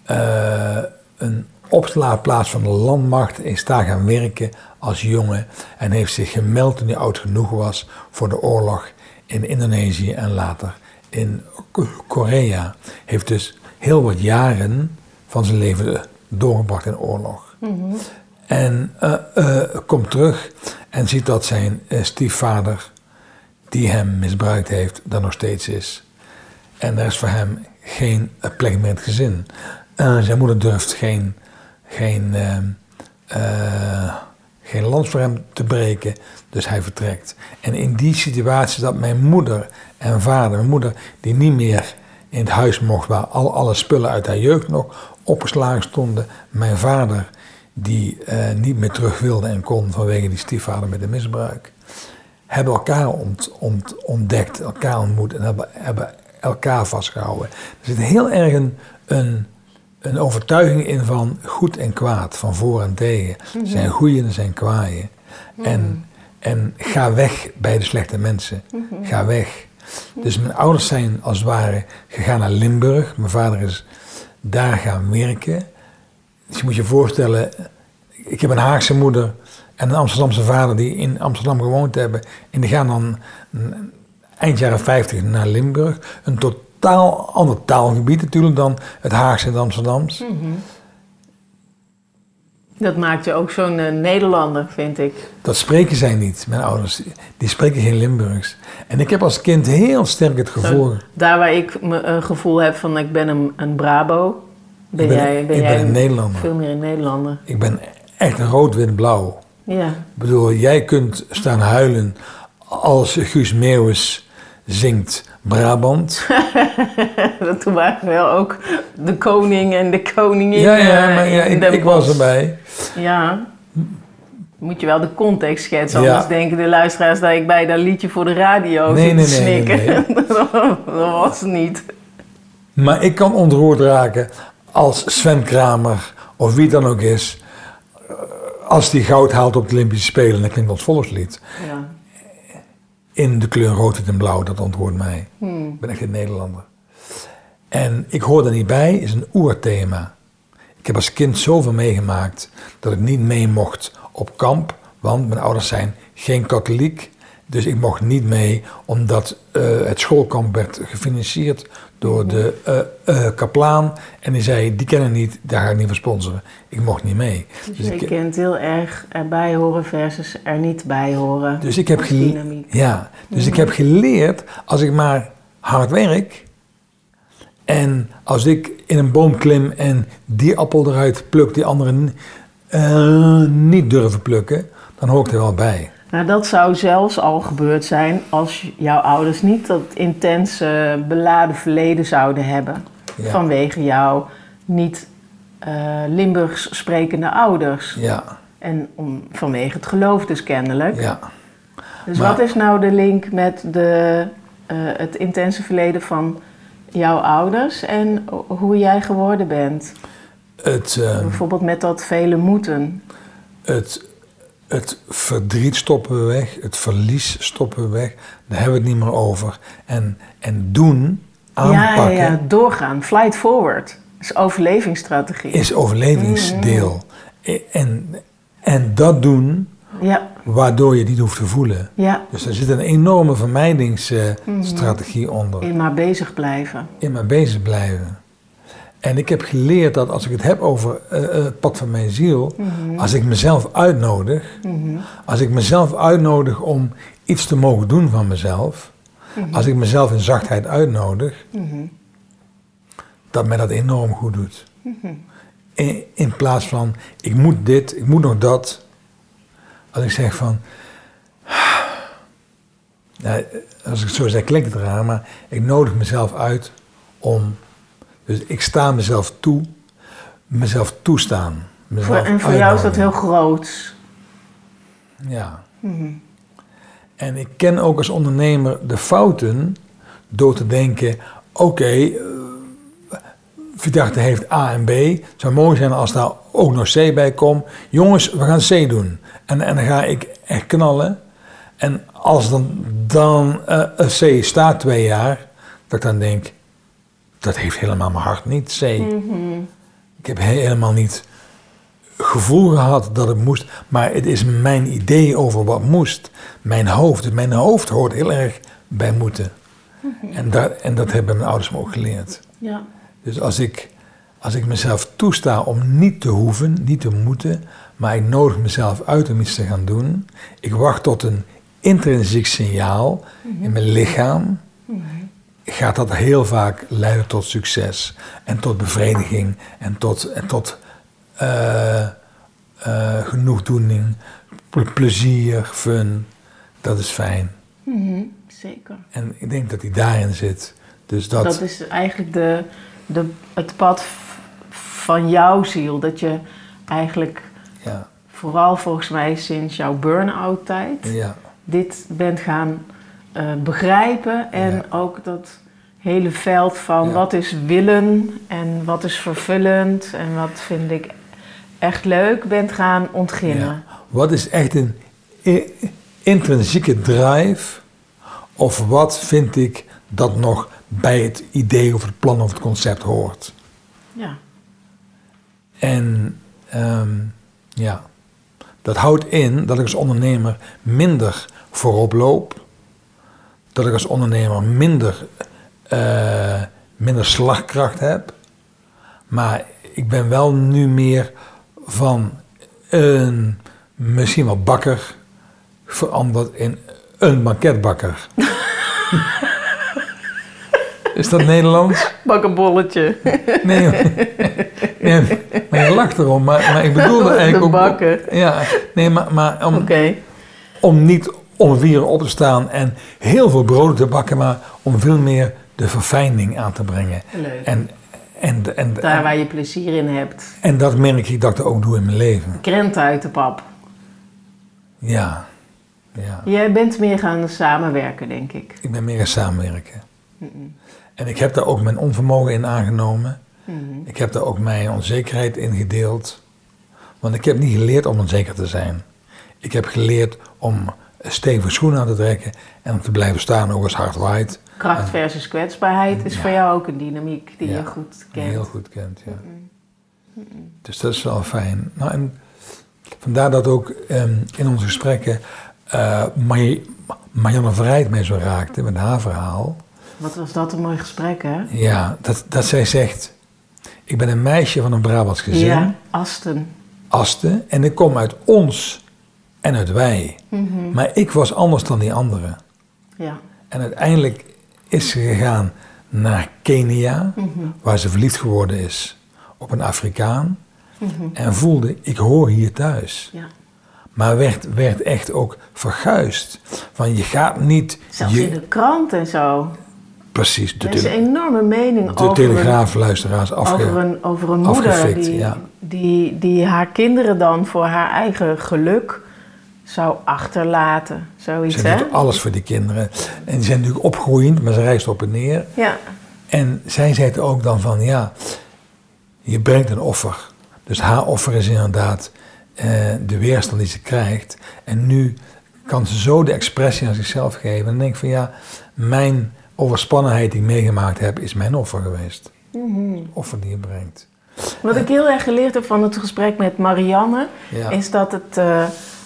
S2: eh, een opslaapplaats van de landmacht. Is daar gaan werken als jongen. En heeft zich gemeld toen hij oud genoeg was voor de oorlog in Indonesië en later in Korea. Heeft dus heel wat jaren van zijn leven doorgebracht in oorlog. En eh, komt terug en ziet dat zijn stiefvader, die hem misbruikt heeft, daar nog steeds is. En er is voor hem geen plek meer het gezin. Zijn moeder durft geen, geen, eh, eh, geen lans voor hem te breken, dus hij vertrekt. En in die situatie dat mijn moeder en vader, mijn moeder die niet meer in het huis mocht, waar al, alle spullen uit haar jeugd nog opgeslagen stonden, mijn vader die eh, niet meer terug wilde en kon vanwege die stiefvader met de misbruik, hebben elkaar ont, ont- ontdekt, elkaar ontmoet en hebben, hebben elkaar vastgehouden. Er zit heel erg een, een, een overtuiging in van goed en kwaad, van voor en tegen. Er zijn goeie en er zijn kwaaien. En, en ga weg bij de slechte mensen. Ga weg. Dus mijn ouders zijn als het ware gegaan naar Limburg. Mijn vader is daar gaan werken. Dus je moet je voorstellen, ik heb een Haagse moeder en een Amsterdamse vader die in Amsterdam gewoond hebben. En die gaan dan mm, eind jaren 50 naar Limburg. Een totaal ander taalgebied natuurlijk dan het Haagse en het Amsterdams.
S1: Dat maakt je ook zo'n eh, Nederlander, vind ik.
S2: Dat spreken zij niet, mijn ouders. Die spreken geen Limburgs. En ik heb als kind heel sterk het gevoel...
S1: Zo, daar waar ik een gevoel heb van ik ben een, een Brabo, ben, jij, ben
S2: ik ben
S1: jij
S2: een Nederlander.
S1: veel meer een Nederlander.
S2: Ik ben echt rood-wit-blauw.
S1: Ja,
S2: Ik bedoel, jij kunt staan huilen als Guus Meeuwis zingt Brabant.
S1: Toen waren wel ook de koning en de koningin.
S2: ja, ja,
S1: eh,
S2: maar ja, ik, ik was erbij.
S1: Ja. Moet je wel de context schetsen,
S2: Ja.
S1: anders denken de luisteraars dat ik bij dat liedje voor de radio
S2: Nee,
S1: zit te
S2: nee, nee,
S1: snikken.
S2: nee,
S1: dat was het niet.
S2: Maar ik kan ontroerd raken als Sven Kramer of wie dan ook is. Als die goud haalt op de Olympische Spelen, dan klinkt ons volkslied.
S1: Ja.
S2: In de kleur rood, wit en blauw, dat ontroert mij.
S1: Hmm.
S2: Ik ben echt een Nederlander. En ik hoor er niet bij, is een oerthema. Ik heb als kind zoveel meegemaakt dat ik niet mee mocht op kamp, want mijn ouders zijn geen katholiek. Dus ik mocht niet mee, omdat eh, het schoolkamp werd gefinancierd door de eh, kaplaan. En die zei, die kennen niet, daar ga ik niet voor sponsoren. Ik mocht niet mee.
S1: Dus
S2: Dus
S1: je
S2: ik,
S1: kent heel erg erbij horen versus er niet bij horen.
S2: dus ik heb,
S1: Als
S2: gele-
S1: dynamiek.
S2: ja, dus ik heb geleerd, als ik maar hard werk... en als ik in een boom klim en die appel eruit pluk... die anderen niet durven plukken, dan hoor ik er wel bij.
S1: Nou, dat zou zelfs al gebeurd zijn als jouw ouders niet dat intense beladen verleden zouden hebben.
S2: Ja.
S1: Vanwege jouw niet eh, Limburgs sprekende ouders.
S2: Ja,
S1: En om, vanwege het geloof dus kennelijk.
S2: ja.
S1: Dus
S2: Maar-
S1: wat is nou de link met de, eh, het intense verleden van jouw ouders en hoe jij geworden bent?
S2: Het, eh,
S1: Bijvoorbeeld met dat vele moeten.
S2: het, het verdriet stoppen we weg, het verlies stoppen we weg. Daar hebben we het niet meer over. En, en doen, aanpakken...
S1: ja, ja, doorgaan. Flight forward. Is overlevingsstrategie.
S2: is overlevingsdeel. En, en dat doen
S1: Ja,
S2: waardoor je het niet hoeft te voelen.
S1: ja.
S2: Dus er zit een enorme vermijdingsstrategie onder.
S1: In maar bezig blijven.
S2: In maar bezig blijven. En ik heb geleerd dat als ik het heb over eh, eh, het pad van mijn ziel, als ik mezelf uitnodig, als ik mezelf uitnodig om iets te mogen doen van mezelf, als ik mezelf in zachtheid uitnodig, dat mij dat enorm goed doet. in, in plaats van, ik moet dit, ik moet nog dat. Als ik zeg van, als ik het zo zeg klinkt het raar, maar ik nodig mezelf uit om, dus ik sta mezelf toe, mezelf toestaan.
S1: Voor,
S2: Mezelf
S1: en voor jou is dat heel groot.
S2: Ja. En ik ken ook als ondernemer de fouten door te denken: oké, eh, verdachte heeft A en B. Het zou mooi zijn als daar ook nog C bij komt. Jongens, we gaan C doen. En, en dan ga ik echt knallen. En als dan, dan eh, een C staat twee jaar, dat ik dan denk: dat heeft helemaal mijn hart niet, C. Ik heb he- helemaal niet gevoel gehad dat het moest, maar het is mijn idee over wat moest. Mijn hoofd, mijn hoofd hoort heel erg bij moeten. En, dat, en dat hebben mijn ouders me ook geleerd.
S1: Ja.
S2: Dus als ik, als ik mezelf toesta om niet te hoeven, niet te moeten, maar ik nodig mezelf uit om iets te gaan doen. Ik wacht tot een intrinsiek signaal in mijn lichaam. Gaat dat heel vaak leiden tot succes en tot bevrediging en tot, en tot eh, eh, genoegdoening, ple- plezier, fun. Dat is fijn.
S1: Mhm, Zeker.
S2: En ik denk dat die daarin zit. Dus dat,
S1: Dat is eigenlijk de, de, het pad van jouw ziel. Dat je eigenlijk
S2: ja,
S1: vooral volgens mij sinds jouw burn-out tijd
S2: ja,
S1: dit bent gaan eh, begrijpen. En
S2: Ja.
S1: ook dat hele veld van
S2: Ja.
S1: wat is willen en wat is vervullend en wat vind ik echt leuk bent gaan ontginnen.
S2: ja. Wat is echt een intrinsieke drive? Of wat vind ik dat nog bij het idee of het plan of het concept hoort?
S1: Ja.
S2: En ehm, ja, dat houdt in dat ik als ondernemer minder voorop loop. Dat ik als ondernemer minder, eh, minder slagkracht heb. Maar ik ben wel nu meer van een misschien wel bakker veranderd in een banketbakker. Is dat Nederlands?
S1: Bak een bolletje.
S2: Nee, nee, maar je lacht erom. Maar, maar ik bedoelde
S1: De
S2: eigenlijk ook...
S1: bakker.
S2: Ja, nee, maar, maar om,
S1: Oké.
S2: om niet om vier uur op te staan en heel veel broden te bakken, maar om veel meer de verfijning aan te brengen.
S1: Leuk.
S2: En, en, en,
S1: Daar waar je plezier in hebt.
S2: en dat merk ik dat ik dat ook doe in mijn leven.
S1: Krent uit de pap.
S2: Ja, ja.
S1: Jij bent meer gaan samenwerken, denk ik.
S2: Ik ben meer gaan samenwerken. En ik heb daar ook mijn onvermogen in aangenomen.
S1: Mhm.
S2: Ik heb daar ook mijn onzekerheid in gedeeld. Want ik heb niet geleerd om onzeker te zijn. Ik heb geleerd om stevige schoen aan te trekken en om te blijven staan, ook als hard waait.
S1: Kracht versus kwetsbaarheid is
S2: Ja.
S1: voor jou ook een dynamiek die
S2: Ja,
S1: je goed kent.
S2: Heel goed kent, ja. Dus dat is wel fijn. Nou, en vandaar dat ook ehm, in onze gesprekken eh Mar- Marianne Vrijt mij zo raakte met haar verhaal.
S1: Wat was dat een mooi gesprek, hè?
S2: Ja, dat, dat zij zegt, ik ben een meisje van een Brabants gezin,
S1: Ja, Asten.
S2: Asten, en ik kom uit ons en uit wij. Maar ik was anders dan die anderen.
S1: Ja.
S2: En uiteindelijk is ze gegaan naar Kenia, waar ze verliefd geworden is op een Afrikaan. En voelde, ik hoor hier thuis.
S1: ja.
S2: Maar werd, werd echt ook verguisd. Van je gaat niet...
S1: Zelfs
S2: je,
S1: in de krant en zo.
S2: Precies, de,
S1: Er is een enorme mening
S2: de
S1: over, een,
S2: telegraafluisteraars afge...
S1: over, een, over een moeder
S2: afgefikt,
S1: die,
S2: ja.
S1: die, die haar kinderen dan voor haar eigen geluk zou achterlaten. Zoiets,
S2: Ze
S1: hè?
S2: doet alles voor die kinderen. En die zijn natuurlijk opgroeiend, maar ze reist op en neer.
S1: Ja,
S2: En zij zei ook dan van, ja, je brengt een offer. Dus haar offer is inderdaad eh, de weerstand die ze krijgt. En nu kan ze zo de expressie aan zichzelf geven. En dan denk ik van, ja, mijn overspannenheid die ik meegemaakt heb, is mijn offer geweest. Offer die je brengt.
S1: Wat ik heel erg geleerd heb van het gesprek met Marianne,
S2: Ja.
S1: is dat het, eh,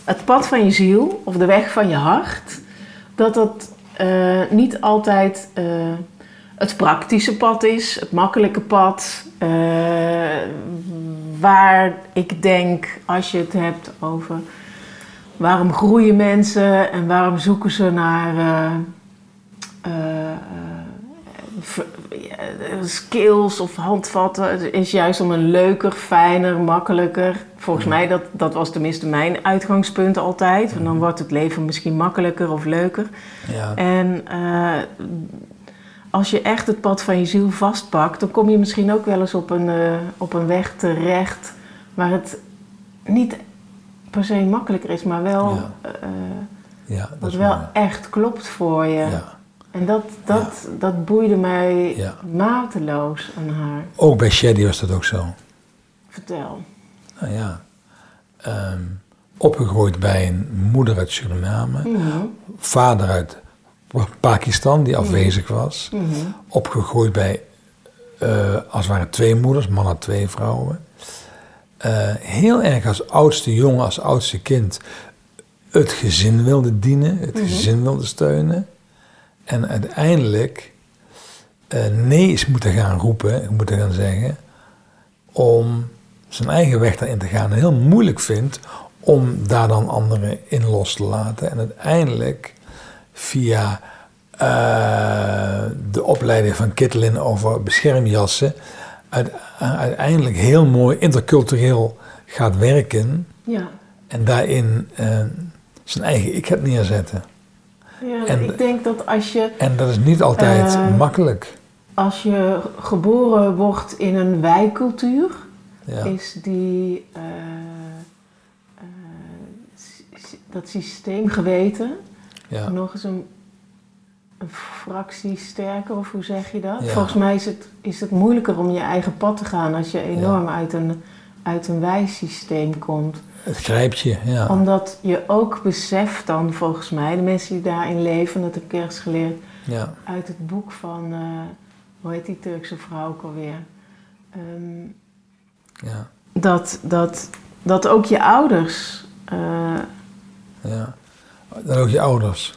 S1: het pad van je ziel, of de weg van je hart, dat dat eh, niet altijd eh, het praktische pad is, het makkelijke pad, eh, waar ik denk, als je het hebt over waarom groeien mensen en waarom zoeken ze naar eh, skills of handvatten is juist om een leuker, fijner, makkelijker. Volgens mij, dat, dat was tenminste mijn uitgangspunt altijd. Want dan wordt het leven misschien makkelijker of leuker.
S2: Ja,
S1: En eh, als je echt het pad van je ziel vastpakt, dan kom je misschien ook wel eens op een, eh, op een weg terecht waar het niet per se makkelijker is, maar wel
S2: Ja. ja dat
S1: wat wel
S2: mooi.
S1: echt klopt voor je.
S2: Ja.
S1: En dat, dat, dat boeide mij
S2: Ja.
S1: mateloos aan haar.
S2: Ook bij Shady was dat ook zo.
S1: Vertel.
S2: Nou ja, ehm, opgegroeid bij een moeder uit Suriname,
S1: Mhm.
S2: vader uit Pakistan die afwezig was,
S1: Mhm.
S2: opgegroeid bij, eh, als het ware twee moeders, man had twee vrouwen. Eh, heel erg als oudste jongen, als oudste kind, het gezin wilde dienen, het gezin wilde steunen. En uiteindelijk eh, nee is moeten gaan roepen, moeten gaan zeggen, om zijn eigen weg daarin te gaan. En heel moeilijk vindt om daar dan anderen in los te laten. En uiteindelijk via eh, de opleiding van Kittelin over beschermjassen, uit- uiteindelijk heel mooi intercultureel gaat werken
S1: Ja.
S2: en daarin eh, zijn eigen ik gaat neerzetten.
S1: Ja
S2: En-
S1: ik denk dat als je,
S2: En dat is niet altijd
S1: Eh,
S2: makkelijk.
S1: als je geboren wordt in een wijcultuur,
S2: Ja.
S1: is die, eh, eh, dat systeemgeweten
S2: Ja.
S1: nog eens een, een fractie sterker, of hoe zeg je dat?
S2: Ja.
S1: Volgens mij is het, is het moeilijker om je eigen pad te gaan als je enorm uit een, uit een wijsysteem komt.
S2: Het grijpt je, ja.
S1: Omdat je ook beseft dan, volgens mij, de mensen die daarin leven, dat heb ik ergens geleerd
S2: ja.
S1: uit het boek van, eh, hoe heet die Turkse vrouw ook alweer? Ehm,
S2: Ja.
S1: dat, dat, dat ook je ouders, eh,
S2: ja. Dan ook je ouders.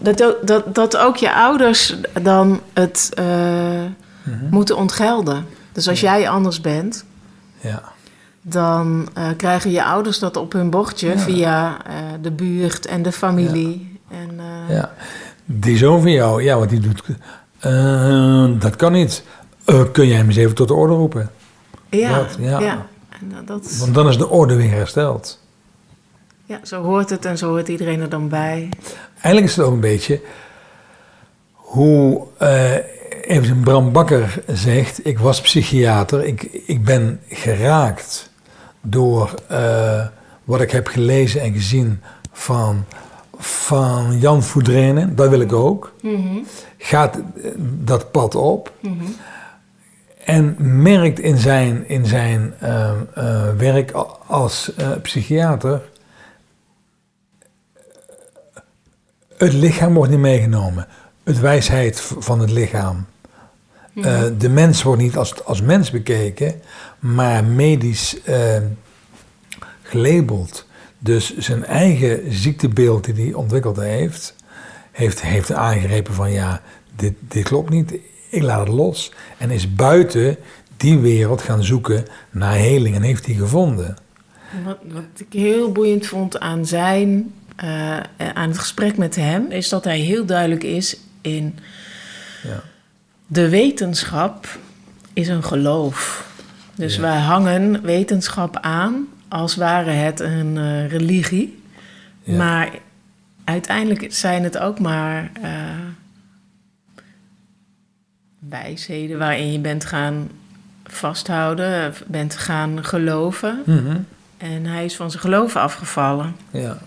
S1: dat, ook- dat, dat ook je ouders dan het eh,
S2: Mhm.
S1: moeten ontgelden. Dus als jij anders bent,
S2: Ja.
S1: Dan eh, krijgen je ouders dat op hun bordje
S2: Ja.
S1: via eh, de buurt en de familie. En, eh,
S2: ja. Die zoon van jou, ja, wat die doet. dat kan niet. Kun jij hem eens even tot de orde roepen?
S1: ja,
S2: Dat, ja.
S1: ja. En dat- is,
S2: Want dan is de orde weer hersteld.
S1: Ja, zo hoort het en zo hoort iedereen er dan bij.
S2: Eigenlijk is het ook een beetje hoe even Bram Bakker zegt: Ik was psychiater, ik, ik ben geraakt door eh, wat ik heb gelezen en gezien van, van Jan Voudrenen, dat wil ik ook. Gaat eh, dat pad op. En merkt in zijn, in zijn eh, eh, werk als psychiater. Het lichaam wordt niet meegenomen. Het wijsheid van het lichaam. Eh, de mens wordt niet als, als mens bekeken, maar medisch eh, gelabeld. Dus zijn eigen ziektebeeld die hij ontwikkeld heeft, heeft, heeft aangegrepen van ja, dit, dit klopt niet, ik laat het los. En is buiten die wereld gaan zoeken naar heling en heeft die gevonden.
S1: Wat, wat ik heel boeiend vond aan zijn, eh, aan het gesprek met hem, is dat hij heel duidelijk is in
S2: Ja.
S1: De wetenschap is een geloof. Dus
S2: Ja.
S1: wij hangen wetenschap aan als ware het een eh, religie.
S2: Ja.
S1: Maar uiteindelijk zijn het ook maar eh, wijsheden waarin je bent gaan vasthouden, bent gaan geloven.
S2: Mhm.
S1: En hij is van zijn geloven afgevallen
S2: ja.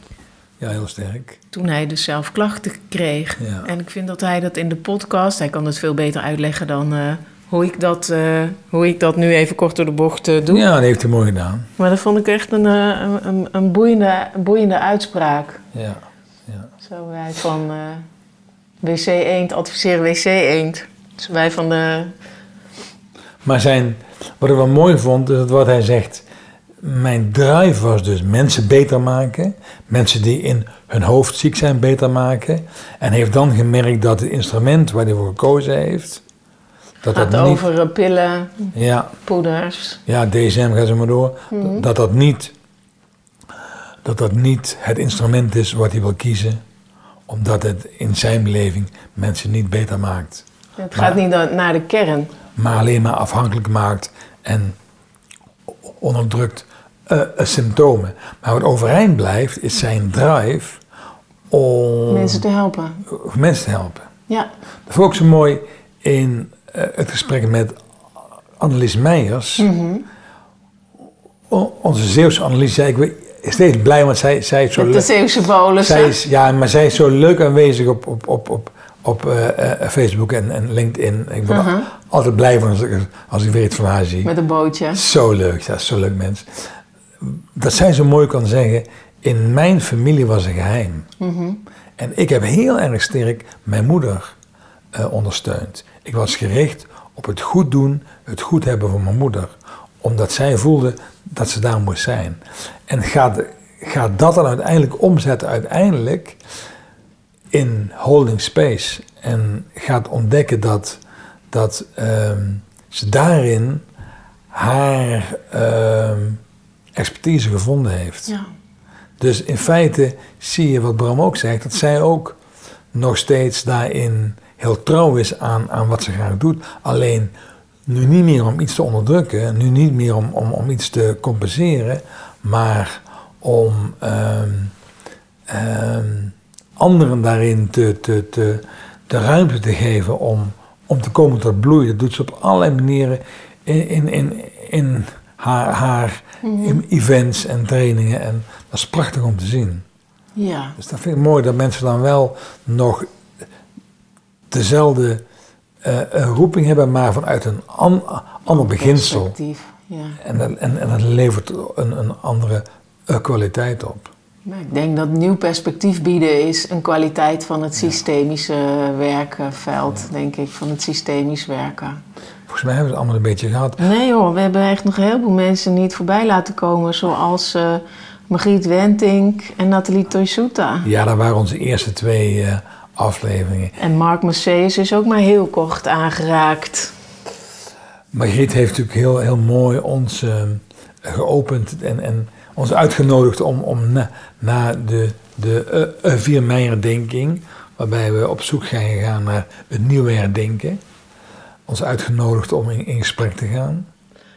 S2: Ja, heel sterk.
S1: toen hij dus zelf klachten kreeg.
S2: Ja.
S1: En ik vind dat hij dat in de podcast, hij kan het veel beter uitleggen dan eh, hoe, ik dat, eh, hoe ik dat nu even kort door de bocht eh, doe.
S2: Ja, dat heeft hij mooi gedaan.
S1: Maar dat vond ik echt een, een, een, een boeiende, boeiende uitspraak.
S2: Ja, ja.
S1: Zo wij van WC Eend adviseren WC Eend. Dus wij van de...
S2: Maar zijn, wat ik wel mooi vond, is dat wat hij zegt. Mijn drive was dus mensen beter maken. Mensen die in hun hoofd ziek zijn beter maken. En heeft dan gemerkt dat het instrument waar hij voor gekozen heeft... Dat
S1: gaat
S2: dat niet...
S1: over pillen,
S2: Ja,
S1: poeders.
S2: ja, DSM, ga zo maar door. Dat dat niet... Dat dat niet het instrument is wat hij wil kiezen. Omdat het in zijn beleving mensen niet beter maakt.
S1: Het
S2: Maar-
S1: gaat niet na- naar de kern.
S2: maar alleen maar afhankelijk maakt en onderdrukt eh, eh, symptomen. Maar wat overeind blijft, is zijn drive om
S1: Mensen te helpen.
S2: mensen te helpen.
S1: Ja,
S2: Dat vond ik zo mooi in eh, het gesprek met Annelies Meijers. O- onze Zeeuwse Annelies zei, ik ben steeds blij, want zij, zij is zo
S1: met de. Zeeuwse bolus.
S2: Zij is, ja, maar zij is zo leuk aanwezig op, op, op, op, op eh, eh, Facebook en, en LinkedIn. Ik word
S1: Uh-huh.
S2: altijd blij van als ik, als ik weer iets van haar zie.
S1: Met een bootje.
S2: Zo leuk, ja, zo leuk mens. Dat zij zo mooi kan zeggen, in mijn familie was een geheim. En ik heb heel erg sterk mijn moeder eh, ondersteund. Ik was gericht op het goed doen, het goed hebben van mijn moeder. Omdat zij voelde dat ze daar moest zijn. En gaat, gaat dat dan uiteindelijk omzetten uiteindelijk in holding space. En gaat ontdekken dat, dat ehm, ze daarin haar ehm, expertise gevonden heeft.
S1: Ja.
S2: Dus in feite zie je wat Bram ook zegt, dat zij ook nog steeds daarin heel trouw is aan, aan wat ze graag doet. Alleen nu niet meer om iets te onderdrukken, nu niet meer om, om, om iets te compenseren, maar om ehm, anderen daarin te, te, te, de ruimte te geven om, om te komen tot bloei. Dat doet ze op allerlei manieren in, in, in, in haar, haar in events en trainingen. En dat is prachtig om te zien.
S1: Ja.
S2: Dus dat vind ik mooi dat mensen dan wel nog dezelfde eh, een roeping hebben, maar vanuit een an- ander beginsel.
S1: Ja.
S2: En dat, en, en dat levert een, een andere eh, kwaliteit op.
S1: Maar ik denk dat nieuw perspectief bieden is een kwaliteit van het systemische werkenveld, denk ik, van het systemisch werken.
S2: Volgens mij hebben we het allemaal een beetje gehad.
S1: Nee hoor, we hebben echt nog een heleboel mensen niet voorbij laten komen, zoals eh Margriet Wentink en Nathalie Toysuta.
S2: Ja, dat waren onze eerste twee eh, afleveringen.
S1: En Mark Mercedes is ook maar heel kort aangeraakt.
S2: Margriet heeft natuurlijk heel, heel mooi ons eh, geopend en, en ons uitgenodigd om, om na, de, de eh, eh, vier herdenking, waarbij we op zoek zijn gegaan naar een nieuwe herdenken. Ons uitgenodigd om in, in gesprek te gaan.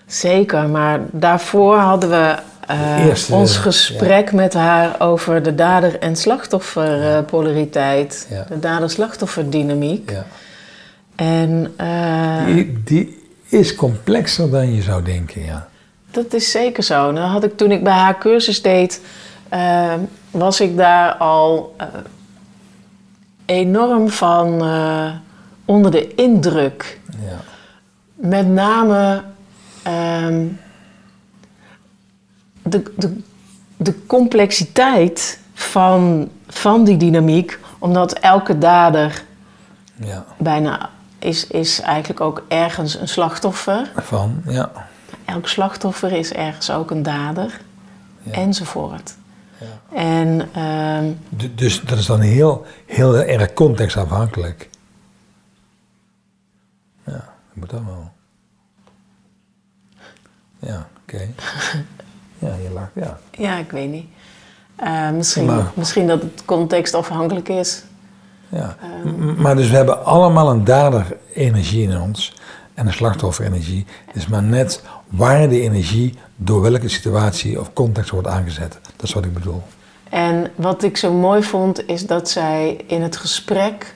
S1: Zeker, maar daarvoor hadden we eh,
S2: eerste,
S1: ons gesprek met haar over de dader- en slachtofferpolariteit.
S2: Ja.
S1: De dader-slachtofferdynamiek. En
S2: Die, die is complexer dan je zou denken, ja.
S1: Dat is zeker zo. Nou had ik, toen ik bij haar cursus deed, eh, was ik daar al eh, enorm van eh, onder de indruk.
S2: ja.
S1: Met name ehm, de, de, de complexiteit van, van die dynamiek, omdat elke dader
S2: Ja,
S1: bijna is, is eigenlijk ook ergens een slachtoffer.
S2: van, ja.
S1: Elk slachtoffer is ergens ook een dader,
S2: Ja.
S1: enzovoort.
S2: Ja.
S1: En ehm,
S2: Dus dat is dan heel, heel erg contextafhankelijk. Ja, dat moet dan wel. Ja, oké. Ja, je lacht, ja.
S1: ja, ik weet niet. Eh, misschien,
S2: Maar-
S1: misschien dat het contextafhankelijk is.
S2: ja. M- Maar dus we hebben allemaal een daderenergie in ons en een slachtofferenergie. Het is maar net waar de energie door welke situatie of context wordt aangezet. Dat is wat ik bedoel.
S1: En wat ik zo mooi vond, is dat zij in het gesprek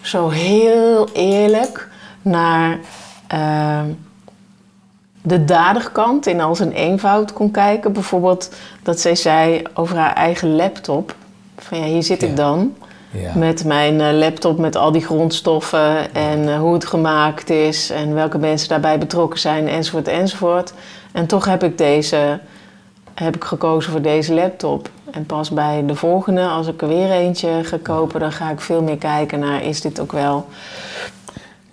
S1: zo heel eerlijk naar ehm, de daderkant in al zijn eenvoud kon kijken. Bijvoorbeeld dat zij zei over haar eigen laptop. Van ja, hier zit
S2: Ja.
S1: ik dan.
S2: Ja.
S1: Met mijn eh, laptop met al die grondstoffen en eh, hoe het gemaakt is en welke mensen daarbij betrokken zijn enzovoort enzovoort. En toch heb ik deze, heb ik gekozen voor deze laptop. En pas bij de volgende, als ik er weer eentje ga kopen, dan ga ik veel meer kijken naar is dit ook wel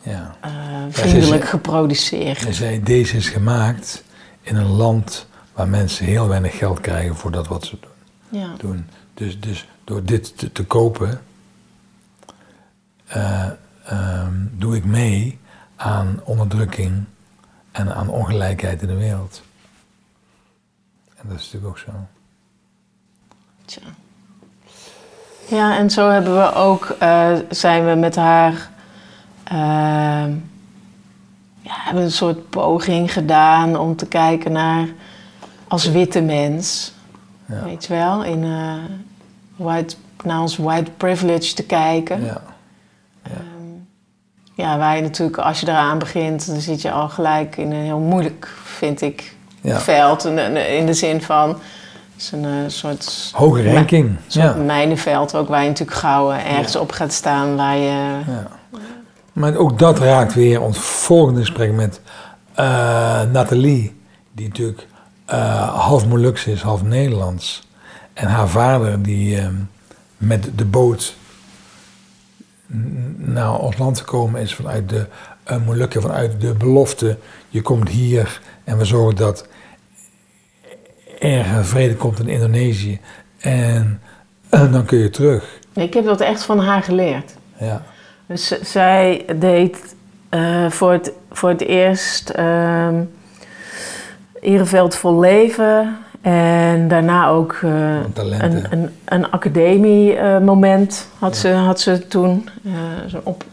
S2: ja.
S1: eh, vriendelijk geproduceerd.
S2: Hij zei, deze is gemaakt in een land waar mensen heel weinig geld krijgen voor dat wat ze doen.
S1: Ja.
S2: doen. Dus, dus door dit te, te kopen, eh, ehm, doe ik mee aan onderdrukking en aan ongelijkheid in de wereld. En dat is natuurlijk ook zo.
S1: Tja. Ja, en zo hebben we ook, eh, zijn we met haar, ehm, ja, hebben een soort poging gedaan om te kijken naar, als witte mens,
S2: Ja.
S1: weet je wel, in, eh, white, naar ons white privilege te kijken.
S2: Ja.
S1: Ja, waar je natuurlijk, als je eraan begint, dan zit je al gelijk in een heel moeilijk, vind ik,
S2: Ja.
S1: veld. In, de zin van, is een eh, soort
S2: Hoge ranking.
S1: Soort
S2: Ja.
S1: mijnenveld ook waar je natuurlijk gauw eh, ergens op gaat staan waar je...
S2: Ja. Maar ook dat raakt weer ons volgende gesprek met eh, Nathalie, die natuurlijk half Moluks is, half Nederlands. En haar vader, die met de boot naar ons land gekomen is vanuit de uh, Molukken, vanuit de belofte: je komt hier en we zorgen dat er vrede komt in Indonesië. En, en dan kun je terug.
S1: Ik heb dat echt van haar geleerd.
S2: Ja.
S1: Dus zij deed eh, voor, het, voor het eerst Ereveld vol leven. En daarna ook eh, een, een, een academie-moment had, ze, had ze toen. eh, zo op.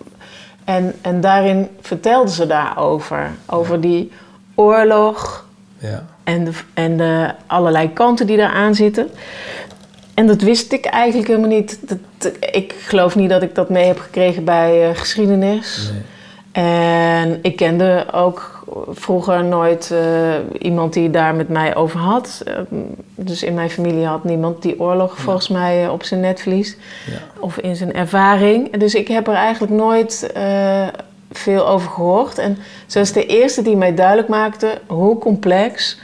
S1: En, en daarin vertelde ze daarover. Over die oorlog
S2: Ja.
S1: en, de, en de allerlei kanten die eraan zitten. En dat wist ik eigenlijk helemaal niet. Dat, ik geloof niet dat ik dat mee heb gekregen bij eh, geschiedenis.
S2: Nee.
S1: En ik kende ook vroeger nooit eh, iemand die daar met mij over had. Eh, dus in mijn familie had niemand die oorlog volgens mij eh, op zijn netvlies.
S2: Ja.
S1: Of in zijn ervaring. Dus ik heb er eigenlijk nooit veel over gehoord. En ze was de eerste die mij duidelijk maakte hoe complex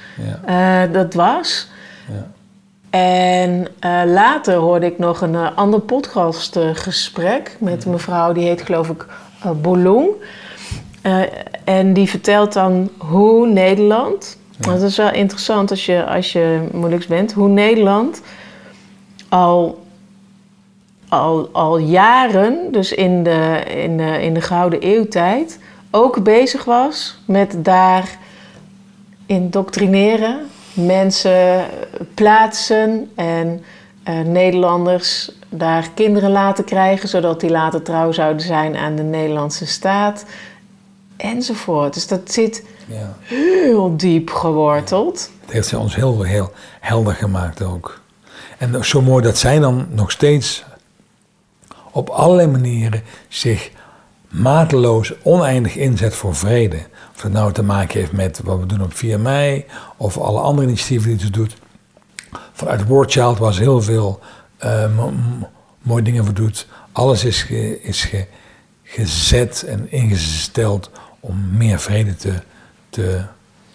S2: Ja.
S1: dat was. En later hoorde ik nog een ander podcastgesprek met een mevrouw, die heet geloof ik Bolong. Eh, en die vertelt dan hoe Nederland, dat is wel interessant als je, als je moeilijks bent, hoe Nederland al, al, al jaren, dus in de, in, de, in de Gouden Eeuwtijd, ook bezig was met daar indoctrineren, mensen plaatsen en eh, Nederlanders daar kinderen laten krijgen, zodat die later trouw zouden zijn aan de Nederlandse staat, enzovoort. Dus dat zit
S2: Ja.
S1: heel diep geworteld.
S2: Het heeft zij ons heel, heel helder gemaakt ook. En zo mooi dat zij dan nog steeds op allerlei manieren zich mateloos, oneindig inzet voor vrede. Of dat nou te maken heeft met wat we doen op 4 mei, of alle andere initiatieven die ze doet. Vanuit War Child was heel veel uh, mooie dingen voor doet. Alles is, is gezet en ingesteld om meer vrede te, te,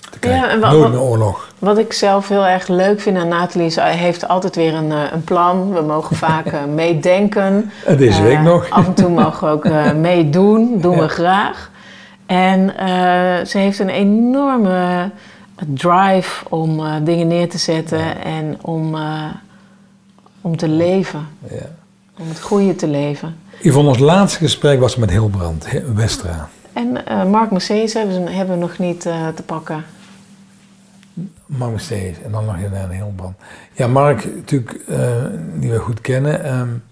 S2: te krijgen. Ja, Nooit meer oorlog.
S1: Wat ik zelf heel erg leuk vind aan Nathalie, ze heeft altijd weer een, eh, een plan. We mogen vaak uh, meedenken.
S2: Deze week nog.
S1: Af en toe mogen we ook meedoen, doen we graag. En ze heeft een enorme drive om dingen neer te zetten en om, om te leven. Ja. Om het goede te leven.
S2: Yvonne, ons laatste gesprek was met Hilbrand Westra.
S1: En uh, Mark Mercedes hebben we, hebben we nog niet uh, te pakken.
S2: Mark Mercedes en dan nog een Hilbrand. Ja, Mark, natuurlijk, uh, die we goed kennen. Um,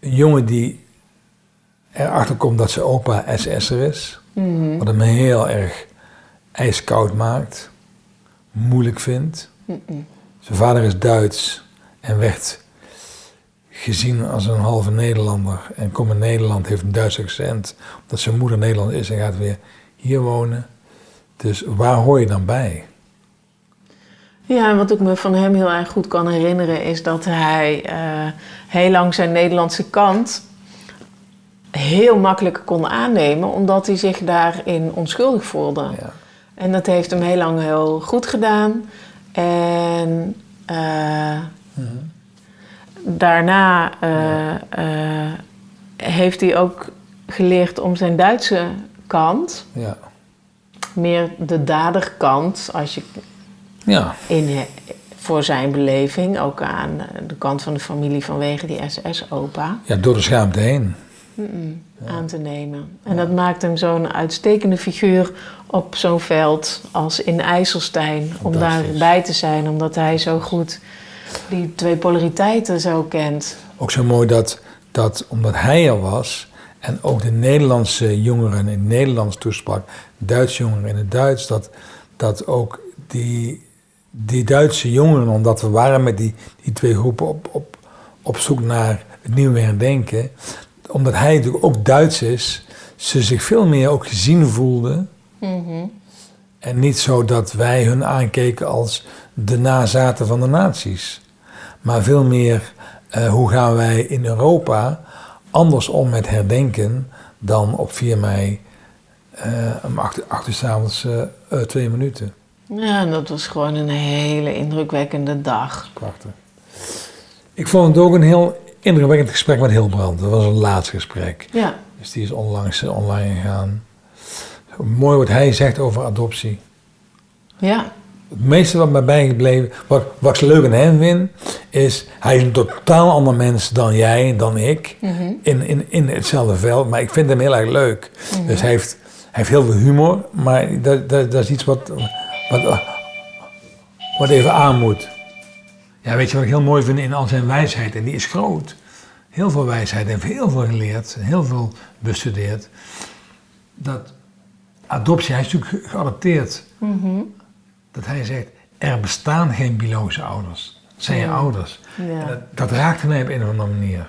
S2: een jongen die erachter komt dat zijn opa SS'er is. Mm -hmm. Wat hem heel erg ijskoud maakt. Moeilijk vindt. Mm -mm. Zijn vader is Duits en werd gezien als een halve Nederlander. En komt in Nederland, heeft een Duits accent. Omdat zijn moeder Nederland is en gaat weer hier wonen. Dus waar hoor je dan bij?
S1: Ja, en wat ik me van hem heel erg goed kan herinneren is dat hij uh, heel lang zijn Nederlandse kant heel makkelijk kon aannemen, omdat hij zich daarin onschuldig voelde. Ja. En dat heeft hem heel lang heel goed gedaan. En uh, daarna uh, uh, heeft hij ook geleerd om zijn Duitse kant, ja. meer de daderkant, als je ja. in, voor zijn beleving, ook aan de kant van de familie vanwege die SS-opa.
S2: Ja, door de schaamte heen.
S1: Aan te nemen. En dat maakt hem zo'n uitstekende figuur op zo'n veld als in IJsselstein. Om daarbij te zijn, omdat hij zo goed die twee polariteiten zo kent.
S2: Ook zo mooi dat, dat omdat hij er was en ook de Nederlandse jongeren in het Nederlands toesprak, Duitse jongeren in het Duits, dat, dat ook die, die Duitse jongeren, omdat we waren met die, die twee groepen op, op, op zoek naar het nieuwe herdenken, omdat hij natuurlijk ook Duits is, ze zich veel meer ook gezien voelden. Mm En niet zo dat wij hun aankeken als de nazaten van de naties. Maar veel meer uh, hoe gaan wij in Europa anders om met herdenken dan op 4 mei uh, om 8 uur s'avonds uh, twee minuten.
S1: Ja, dat was gewoon een hele indrukwekkende dag.
S2: Prachtig. Ik vond het ook een heel indrukwekkend gesprek met Hilbrand. Dat was een laatste gesprek. Ja. Dus die is onlangs online gegaan. Mooi wat hij zegt over adoptie.
S1: Ja
S2: het meeste wat mij bijgebleven, wat, wat ik leuk aan hem vind, is hij is een totaal ander mens dan jij, dan ik, mhm. in, in, in hetzelfde veld. Maar ik vind hem heel erg leuk. Mhm. Dus hij heeft, hij heeft heel veel humor, maar dat, dat, dat is iets wat, wat, wat even aan moet. Ja, weet je wat ik heel mooi vind in al zijn wijsheid, en die is groot. Heel veel wijsheid en heel veel geleerd, heel veel bestudeerd. Dat adoptie, hij is natuurlijk geadopteerd. Mm dat hij zegt, er bestaan geen biologische ouders. Het zijn je ouders. Ja. Dat, dat raakte mij op een of andere manier.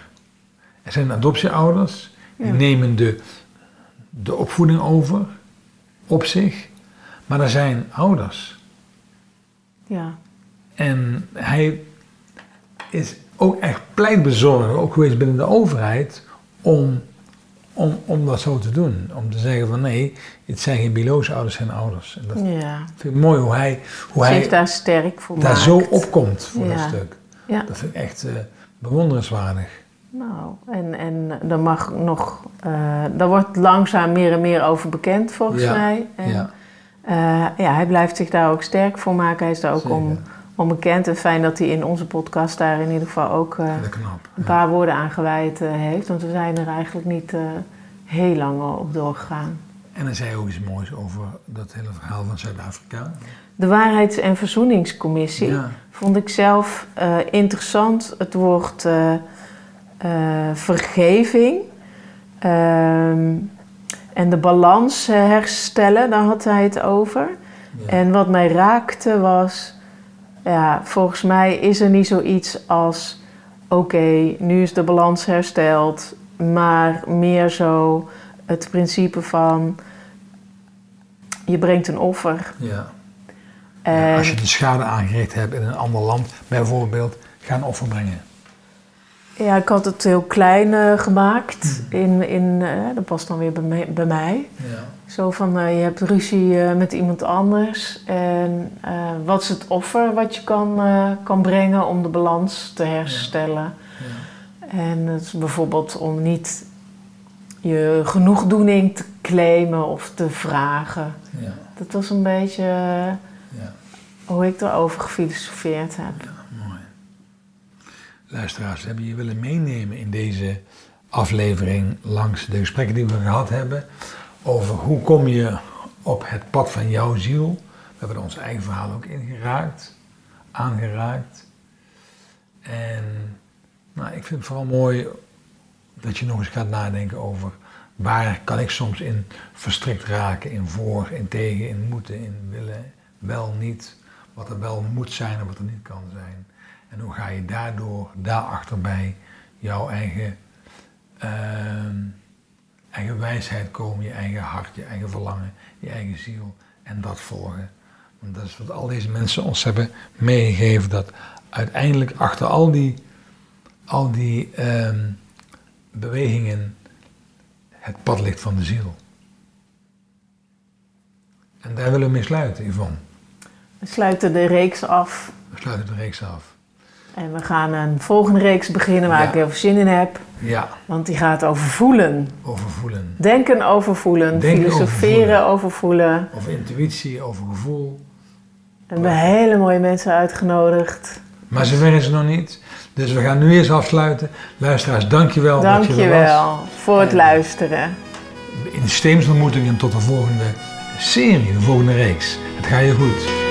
S2: Er zijn adoptieouders, die nemen de, de opvoeding over, op zich. Maar er zijn ouders.
S1: Ja.
S2: En hij is ook echt pleitbezorgd, ook geweest binnen de overheid, om om, om dat zo te doen. Om te zeggen van nee, het zijn geen biologische ouders, zijn ouders. En dat ja. vind ik mooi hoe hij, hoe hij
S1: daar sterk voor
S2: daar zo opkomt voor dat stuk. Ja. Dat vind ik echt uh, bewonderenswaardig.
S1: Nou, en, en er mag nog, uh, daar wordt langzaam meer en meer over bekend volgens mij. En, ja. Uh, ja, hij blijft zich daar ook sterk voor maken. Hij is daar ook om bekend. En fijn dat hij in onze podcast daar in ieder geval ook een paar woorden aan gewijd heeft. Want we zijn er eigenlijk niet heel lang op doorgegaan.
S2: En dan zei ook iets moois over dat hele verhaal van Zuid-Afrika.
S1: De Waarheids- en Verzoeningscommissie vond ik zelf interessant. Het woord vergeving ehm, en de balans herstellen, daar had hij het over.
S2: Ja.
S1: En wat mij raakte was, ja, volgens mij is er niet zoiets als, oké, nu is de balans hersteld, maar meer zo het principe van, je brengt een offer.
S2: Ja.
S1: En,
S2: Ja, als je de schade aangericht hebt in een ander land, bijvoorbeeld, ga een offer brengen.
S1: Ja, ik had het heel klein eh, gemaakt. In, in, eh, dat past dan weer bij mij. Bij mij.
S2: Ja.
S1: Zo van, eh, je hebt ruzie met iemand anders. En wat is het offer wat je kan, kan brengen om de balans te herstellen? En het is bijvoorbeeld om niet je genoegdoening te claimen of te vragen.
S2: Ja.
S1: Dat was een beetje
S2: Ja.
S1: hoe ik erover gefilosofeerd heb.
S2: Luisteraars, hebben je willen meenemen in deze aflevering langs de gesprekken die we gehad hebben over hoe kom je op het pad van jouw ziel. We hebben ons eigen verhaal ook ingeraakt, aangeraakt. En nou, ik vind het vooral mooi dat je nog eens gaat nadenken over waar kan ik soms in verstrikt raken, in voor, in tegen, in moeten, in willen, wel, niet, wat er wel moet zijn en wat er niet kan zijn. En hoe ga je daardoor, daarachter bij jouw eigen, ehm, eigen wijsheid komen, je eigen hart, je eigen verlangen, je eigen ziel en dat volgen. Want dat is wat al deze mensen ons hebben meegegeven, dat uiteindelijk achter al die, al die ehm, bewegingen het pad ligt van de ziel. En daar willen we mee sluiten, Yvonne.
S1: We sluiten de reeks af.
S2: We sluiten de reeks af.
S1: En we gaan een volgende reeks beginnen waar
S2: Ja.
S1: ik heel veel zin in heb.
S2: Ja,
S1: Want die gaat over voelen.
S2: over voelen.
S1: Denken over voelen.
S2: Denken
S1: filosoferen over voelen.
S2: Over intuïtie, over gevoel.
S1: We hebben hele mooie mensen uitgenodigd.
S2: Maar zover is het nog niet. Dus we gaan nu eerst afsluiten. Luisteraars, dankjewel dat je er was.
S1: Dankjewel voor het
S2: En-
S1: luisteren.
S2: In de Steemsontmoetingen tot de volgende serie, de volgende reeks. Het gaat je goed.